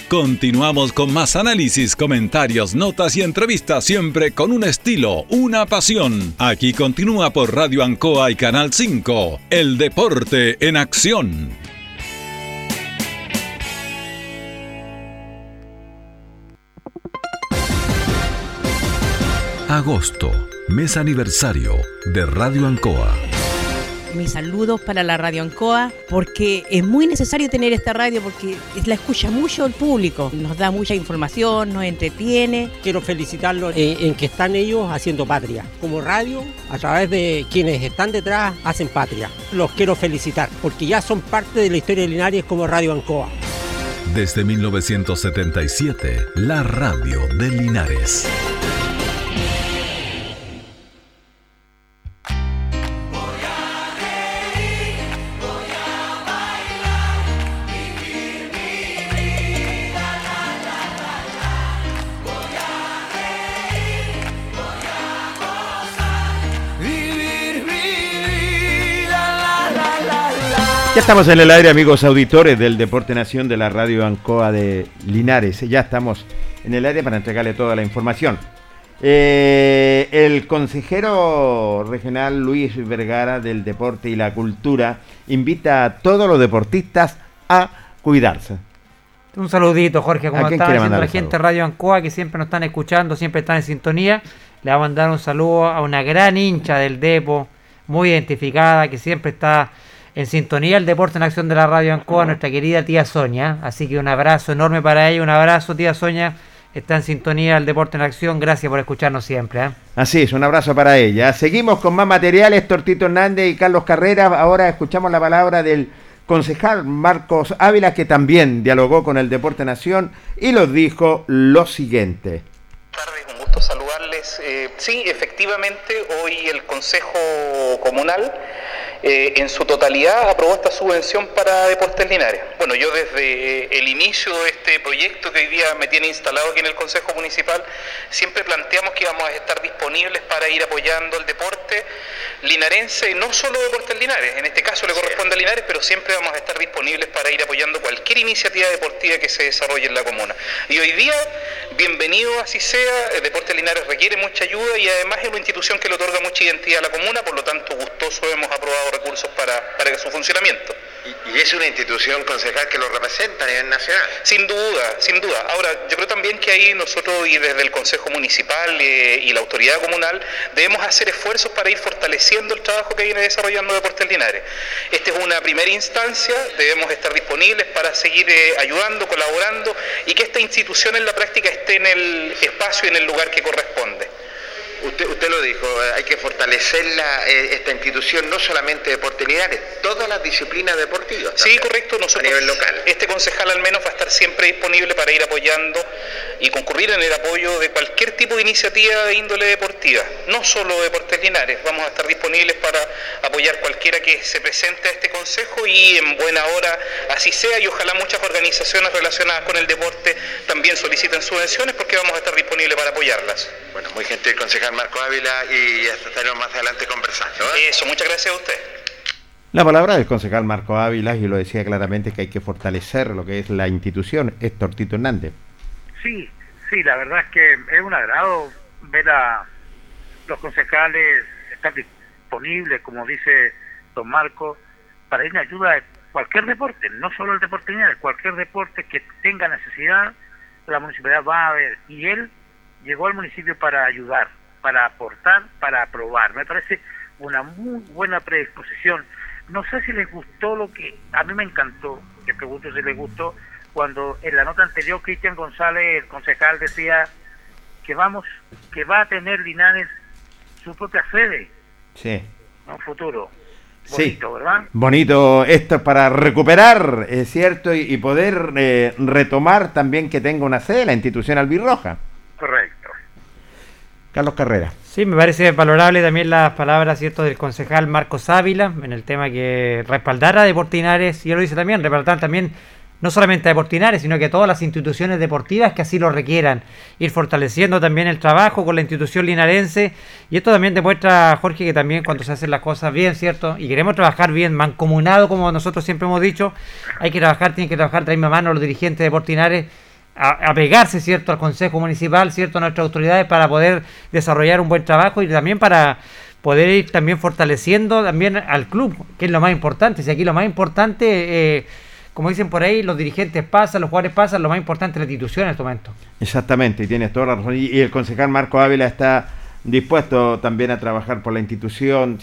Continuamos con más análisis, comentarios, notas y entrevistas siempre con un estilo, una pasión. Aquí continúa por Radio Ancoa y Canal 5. El deporte en acción. Agosto, mes aniversario de Radio Ancoa. Mis saludos para la Radio Ancoa, porque es muy necesario tener esta radio porque la escucha mucho el público, nos da mucha información, nos entretiene. Quiero felicitarlos eh, en que están ellos haciendo patria. Como radio, a través de quienes están detrás, hacen patria. Los quiero felicitar, porque ya son parte de la historia de Linares como Radio Ancoa. Desde 1977, la radio de Linares. Estamos en el aire, amigos auditores del Deporte Nación de la Radio Ancoa de Linares. Ya estamos en el aire para entregarle toda la información. Eh, el consejero regional Luis Vergara del Deporte y la Cultura invita a todos los deportistas a cuidarse. Un saludito, Jorge, como ¿A quién estaba quiere diciendo mandar la gente de? Radio Ancoa, que siempre nos están escuchando, siempre están en sintonía. Le va a mandar un saludo a una gran hincha del Depo, muy identificada, que siempre está en sintonía el deporte en acción de la Radio Ancoa, nuestra querida tía Sonia. Así que un abrazo enorme para ella, un abrazo, tía Sonia. Está en sintonía el deporte en acción. Gracias por escucharnos siempre. ¿eh? Así es, un abrazo para ella. Seguimos con más materiales, Tortito Hernández y Carlos Carrera. Ahora escuchamos la palabra del concejal Marcos Ávila, que también dialogó con el Deporte Nación y nos dijo lo siguiente. Un gusto saludarles. Eh, sí, efectivamente, hoy el Consejo Comunal eh, en su totalidad aprobó esta subvención para Deportes Linares. Bueno, yo desde eh, el inicio de este proyecto que hoy día me tiene instalado aquí en el Consejo Municipal, siempre planteamos que íbamos a estar disponibles para ir apoyando el deporte linarense, no solo Deportes Linares, en este caso le corresponde a Linares, pero siempre vamos a estar disponibles para ir apoyando cualquier iniciativa deportiva que se desarrolle en la comuna. Y hoy día, bienvenido así sea, Deportes Linares requiere mucha ayuda y además es una institución que le otorga mucha identidad a la comuna, por lo tanto gustoso hemos aprobado recursos para, para su funcionamiento. Y, es una institución concejal que lo representa a nivel nacional. Sin duda, sin duda. Ahora, yo creo también que ahí nosotros y desde el Consejo Municipal eh, y la autoridad comunal debemos hacer esfuerzos para ir fortaleciendo el trabajo que viene desarrollando Deportes Linares. Esta es una primera instancia, debemos estar disponibles para seguir eh, ayudando, colaborando y que esta institución en la práctica esté en el espacio y en el lugar que corresponde. Usted, usted lo dijo, eh, hay que fortalecer la, eh, esta institución, no solamente Deportes Linares, todas las disciplinas deportivas. Sí, correcto. Nosotros, a nivel local. Este concejal al menos va a estar siempre disponible para ir apoyando y concurrir en el apoyo de cualquier tipo de iniciativa de índole deportiva, no solo Deportes Linares. Vamos a estar disponibles para apoyar cualquiera que se presente a este consejo y en buena hora así sea y ojalá muchas organizaciones relacionadas con el deporte también soliciten subvenciones porque vamos a estar disponibles para apoyarlas. Bueno, muy gentil concejal Marco Ávila y hasta estaremos más adelante conversando. ¿eh? Eso, muchas gracias a usted. La palabra del concejal Marco Ávila, y lo decía claramente que hay que fortalecer lo que es la institución, es Tortito Hernández. Sí, sí, la verdad es que es un agrado ver a los concejales estar disponibles, como dice don Marco, para ir en ayuda de cualquier deporte, no solo el deporte lineal, cualquier deporte que tenga necesidad, la municipalidad va a ver. Y él llegó al municipio para ayudar, para aportar, para aprobar. Me parece una muy buena predisposición. No sé si les gustó lo que a mí me encantó, que pregunto si les gustó, cuando en la nota anterior Cristian González, el concejal, decía que vamos, que va a tener Linares su propia sede Sí. en un futuro. Sí. Bonito, ¿verdad? Bonito esto para recuperar, es cierto, y, y poder eh, retomar también que tenga una sede la institución albirroja. Carlos Carrera. Sí, me parece valorable también las palabras cierto del concejal Marcos Ávila en el tema que respaldara a Deportinares, y él lo dice también, respaldar también no solamente a Deportinares, sino que a todas las instituciones deportivas que así lo requieran, ir fortaleciendo también el trabajo con la institución linarense, y esto también demuestra, Jorge, que también cuando se hacen las cosas bien, ¿cierto? Y queremos trabajar bien, mancomunado, como nosotros siempre hemos dicho, hay que trabajar, tienen que trabajar de la misma mano los dirigentes de Deportinares, a, a pegarse, ¿cierto?, al Consejo Municipal, ¿cierto?, a nuestras autoridades para poder desarrollar un buen trabajo y también para poder ir también fortaleciendo también al club, que es lo más importante. Si aquí lo más importante, eh, como dicen por ahí, los dirigentes pasan, los jugadores pasan, lo más importante es la institución en este momento. Exactamente, y tienes toda la razón. Y, el concejal Marco Ávila está dispuesto también a trabajar por la institución,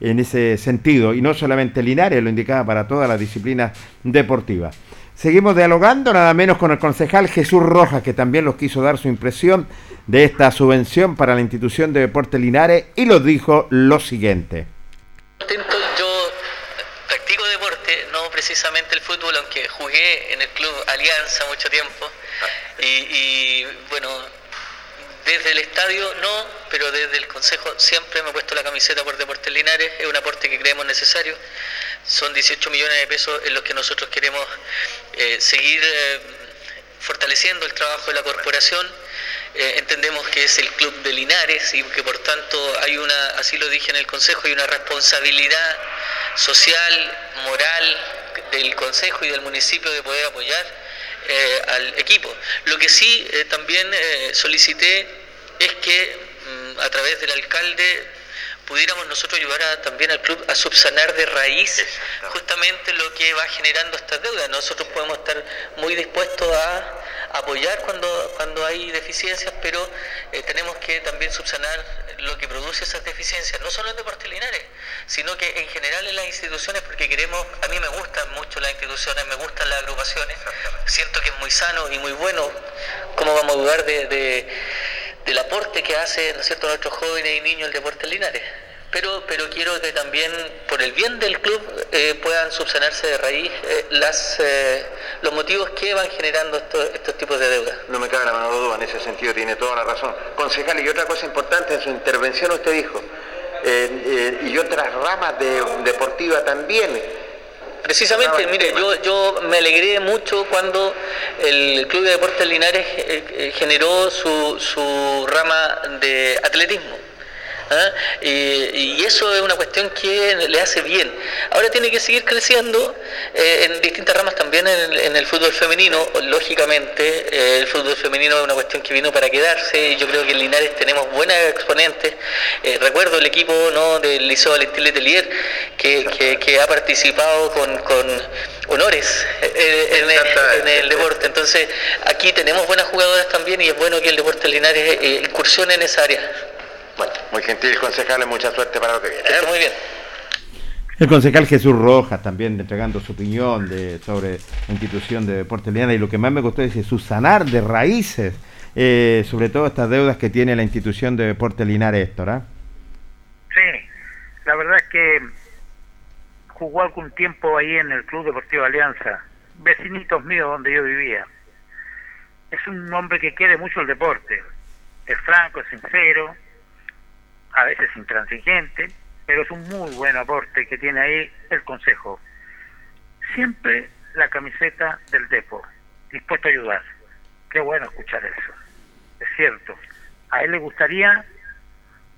en ese sentido. Y no solamente Linares, lo indicaba para todas las disciplinas deportivas. Seguimos dialogando nada menos con el concejal Jesús Rojas, que también nos quiso dar su impresión de esta subvención para la institución de Deportes Linares y nos dijo lo siguiente. Yo practico deporte, no precisamente el fútbol, aunque jugué en el club Alianza mucho tiempo. Y, y, bueno, desde el estadio no, pero desde el consejo siempre me he puesto la camiseta por Deportes Linares. Es un aporte que creemos necesario. Son 18 millones de pesos en los que nosotros queremos eh, seguir eh, fortaleciendo el trabajo de la corporación. Eh, entendemos que es el club de Linares y que por tanto hay una, así lo dije en el consejo, hay una responsabilidad social, moral del consejo y del municipio de poder apoyar al equipo. Lo que sí también solicité es que mm, a través del alcalde pudiéramos nosotros ayudar a- también al club a subsanar de raíz justamente lo que va generando estas deudas. Nosotros podemos estar muy dispuestos a apoyar cuando, cuando hay deficiencias, pero eh, tenemos que también subsanar lo que produce esas deficiencias, no solo en Deportes Linares, sino que en general en las instituciones, porque queremos, a mí me gustan mucho las instituciones, me gustan las agrupaciones, siento que es muy sano y muy bueno, ¿cómo vamos a dudar de, de- del aporte que hace ¿no es cierto? nuestros jóvenes y niños el deporte en Linares? Pero, pero quiero que también, por el bien del club, eh, puedan subsanarse de raíz eh, las, eh, los motivos que van generando estos, estos tipos de deudas. No me cabe la menor duda, en ese sentido tiene toda la razón. Concejal, y otra cosa importante, en su intervención usted dijo, y otras ramas de, deportivas también. Precisamente, mire, yo, yo me alegré mucho cuando el Club de Deportes Linares eh, eh, generó su, su rama de atletismo. ¿Ah? Y, y eso es una cuestión que le hace bien. Ahora tiene que seguir creciendo eh, en distintas ramas también en el, en el fútbol femenino. Lógicamente, eh, el fútbol femenino es una cuestión que vino para quedarse y yo creo que en Linares tenemos buenas exponentes. Eh, recuerdo el equipo ¿no? del Liceo Valentín Letelier que, que- que ha participado con, con honores eh, en, el, en el deporte. Entonces, aquí tenemos buenas jugadoras también y es bueno que el deporte Linares eh, incursione en esa área. Bueno, muy gentil concejal, mucha suerte para lo que viene. Muy bien. El concejal Jesús Rojas también entregando su opinión de, sobre la institución de Deportes Linares y lo que más me gustó es subsanar de raíces, eh, sobre todo estas deudas que tiene la institución de Deportes Linares, Héctor. ¿ah? Sí, la verdad es que jugó algún tiempo ahí en el Club Deportivo Alianza, vecinitos míos donde yo vivía. Es un hombre que quiere mucho el deporte, es franco, es sincero, a veces intransigente, pero es un muy buen aporte que tiene ahí el Consejo. Siempre la camiseta del Depo, dispuesto a ayudar. Qué bueno escuchar eso. Es cierto. A él le gustaría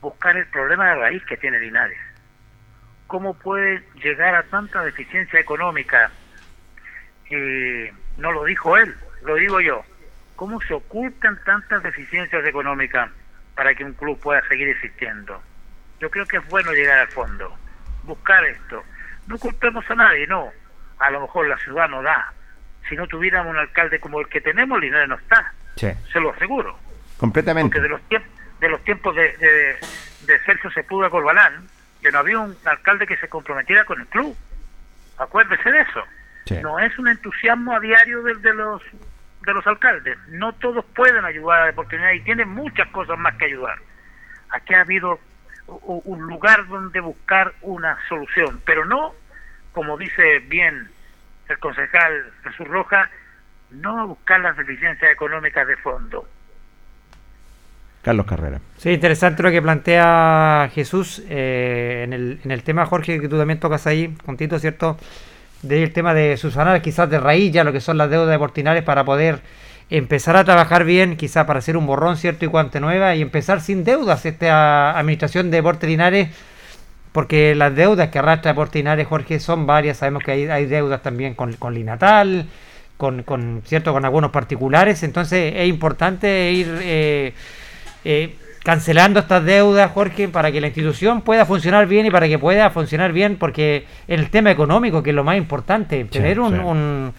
buscar el problema de raíz que tiene Linares. ¿Cómo puede llegar a tanta deficiencia económica? No lo dijo él, lo digo yo. ¿Cómo se ocultan tantas deficiencias económicas para que un club pueda seguir existiendo? Yo creo que es bueno llegar al fondo, buscar esto. No culpemos a nadie, no. a lo mejor la ciudad no da. Si no tuviéramos un alcalde como el que tenemos, Linares no está, Sí, se lo aseguro. completamente. Porque de los, tiemp- de los tiempos de, de, de Sergio Sepúlveda Corbalán, que no había un alcalde que se comprometiera con el club. Acuérdese de eso. Sí. No es un entusiasmo a diario de, de los de los alcaldes. No todos pueden ayudar a la oportunidad y tienen muchas cosas más que ayudar. Aquí ha habido un lugar donde buscar una solución, pero no, como dice bien el concejal Jesús Roja, no buscar las deficiencias económicas de fondo. Carlos Carrera. Sí, interesante lo que plantea Jesús eh, en, el, en el tema, Jorge, que tú también tocas ahí, con Tito, ¿cierto? Del tema de subsanar quizás de raíz ya lo que son las deudas de Portinares para poder empezar a trabajar bien, quizás para hacer un borrón, ¿cierto? Y cuante nueva y empezar sin deudas esta administración de Deportes Linares, porque las deudas que arrastra Deportes Linares, Jorge, son varias. Sabemos que hay, hay deudas también con, con Linatal, con, con, ¿cierto? con algunos particulares, entonces es importante ir... eh, eh, cancelando estas deudas, Jorge, para que la institución pueda funcionar bien y para que pueda funcionar bien, porque el tema económico, que es lo más importante, tener un, sí. un,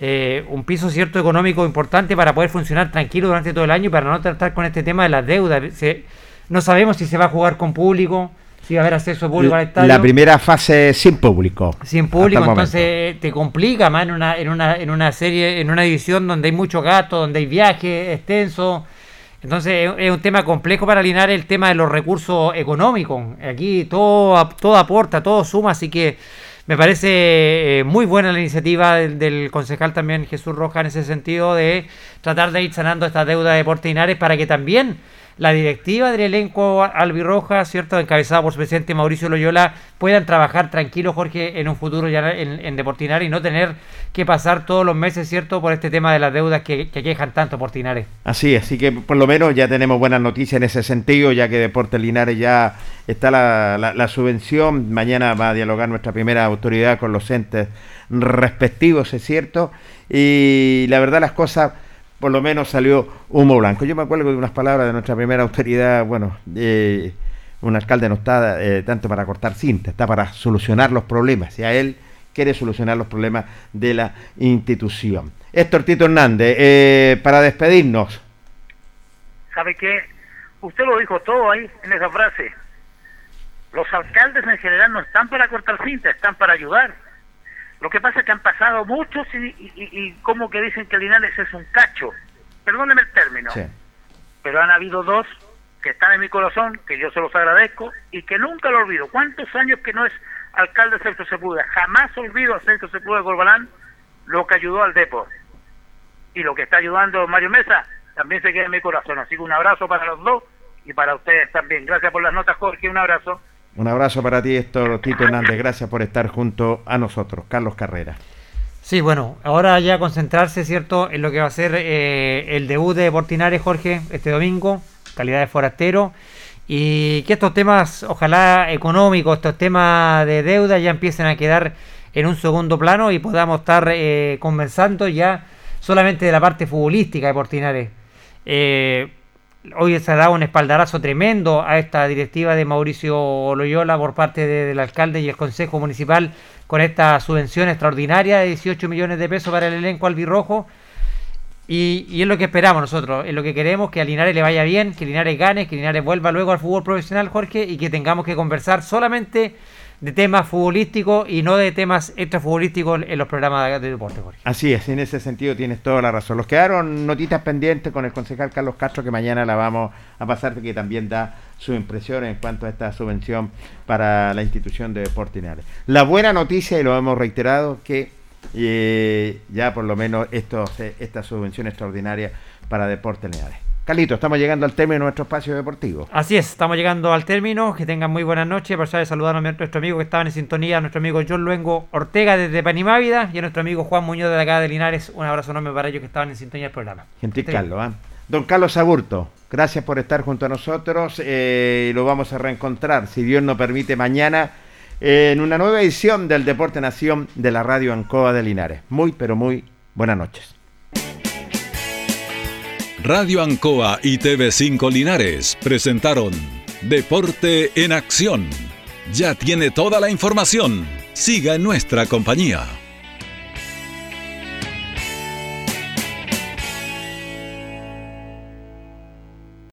eh, un piso cierto económico importante para poder funcionar tranquilo durante todo el año y para no tratar con este tema de las deudas. Se- no sabemos si se va a jugar con público, si va a haber acceso público al estadio. La primera fase sin público. Sin público, entonces eh, te complica más en una, en una, en una serie, en una división donde hay mucho gasto, donde hay viajes extensos. Entonces es, un tema complejo para Linares el tema de los recursos económicos. Aquí todo, ap- todo aporta, todo suma, así que me parece eh, muy buena la iniciativa del, del concejal también Jesús Roja en ese sentido de tratar de ir sanando esta deuda de Deportes Linares para que también la directiva del elenco albirroja, ¿cierto? Encabezada por su presidente Mauricio Loyola, puedan trabajar tranquilos, Jorge, en un futuro ya en, en y no tener que pasar todos los meses, ¿cierto? Por este tema de las deudas que, que quejan tanto Portinares. Así, así que por lo menos ya tenemos buenas noticias en ese sentido, ya que Deportes Linares ya está la- la subvención. Mañana va a dialogar nuestra primera autoridad con los entes respectivos, es cierto. Y la verdad las cosas, por lo menos salió humo blanco. Yo me acuerdo de unas palabras de nuestra primera autoridad, bueno, eh, un alcalde no está eh, tanto para cortar cinta, está para solucionar los problemas. Y a él quiere solucionar los problemas de la institución. Héctor Tito Hernández, eh, para despedirnos. ¿Sabe qué? Usted lo dijo todo ahí en esa frase. Los alcaldes en general no están para cortar cinta, están para ayudar. Lo que pasa es que han pasado muchos y, y, como que dicen que Linares es un cacho. Perdóneme el término. Pero han habido dos que están en mi corazón, que yo se los agradezco y que nunca lo olvido. ¿Cuántos años que no es alcalde Sergio Sepúlveda? Jamás olvido a Sergio Sepúlveda Corbalán lo que ayudó al Depo. Y lo que está ayudando Mario Mesa también se queda en mi corazón. Así que un abrazo para los dos y para ustedes también. Gracias por las notas, Jorge. Un abrazo. Un abrazo para ti, Héctor Tito Hernández. Gracias por estar junto a nosotros. Carlos Carrera. Sí, bueno, ahora ya concentrarse, ¿cierto?, en lo que va a ser eh, el debut de Portinares, Jorge, este domingo, calidad de forastero, y que estos temas, ojalá económicos, estos temas de deuda ya empiecen a quedar en un segundo plano y podamos estar eh, conversando ya solamente de la parte futbolística de Portinares. Eh, hoy se ha dado un espaldarazo tremendo a esta directiva de Mauricio Loyola por parte de- del alcalde y el Consejo Municipal con esta subvención extraordinaria de 18 millones de pesos para el elenco albirrojo. Y, y es lo que esperamos nosotros, es lo que queremos, que a Linares le vaya bien, que Linares gane, que Linares vuelva luego al fútbol profesional, Jorge, y que tengamos que conversar solamente de temas futbolísticos y no de temas extrafutbolísticos en los programas de deporte, Jorge. Así es, en ese sentido tienes toda la razón. Nos quedaron notitas pendientes con el concejal Carlos Castro que mañana la vamos a pasar, que también da su impresión en cuanto a esta subvención para la institución de Deportes Linares. La buena noticia, y lo hemos reiterado, que eh, ya por lo menos estos, esta subvención extraordinaria para Deportes Linares. Carlito, estamos llegando al término de nuestro espacio deportivo. Así es, estamos llegando al término. Que tengan muy buenas noches. Pasar de saludar a nuestro amigo que estaban en sintonía, a nuestro amigo John Luengo Ortega desde Panimávida y a nuestro amigo Juan Muñoz de acá de Linares. Un abrazo enorme para ellos que estaban en sintonía del programa. Gentil Carlos. ¿ah? Don Carlos Agurto, gracias por estar junto a nosotros. eh, lo vamos a reencontrar, si Dios nos permite, mañana eh, en una nueva edición del Deporte Nación de la Radio Ancoa de Linares. Muy, pero muy buenas noches. Radio Ancoa y TV5 Linares presentaron Deporte en Acción. Ya tiene toda la información. Siga en nuestra compañía.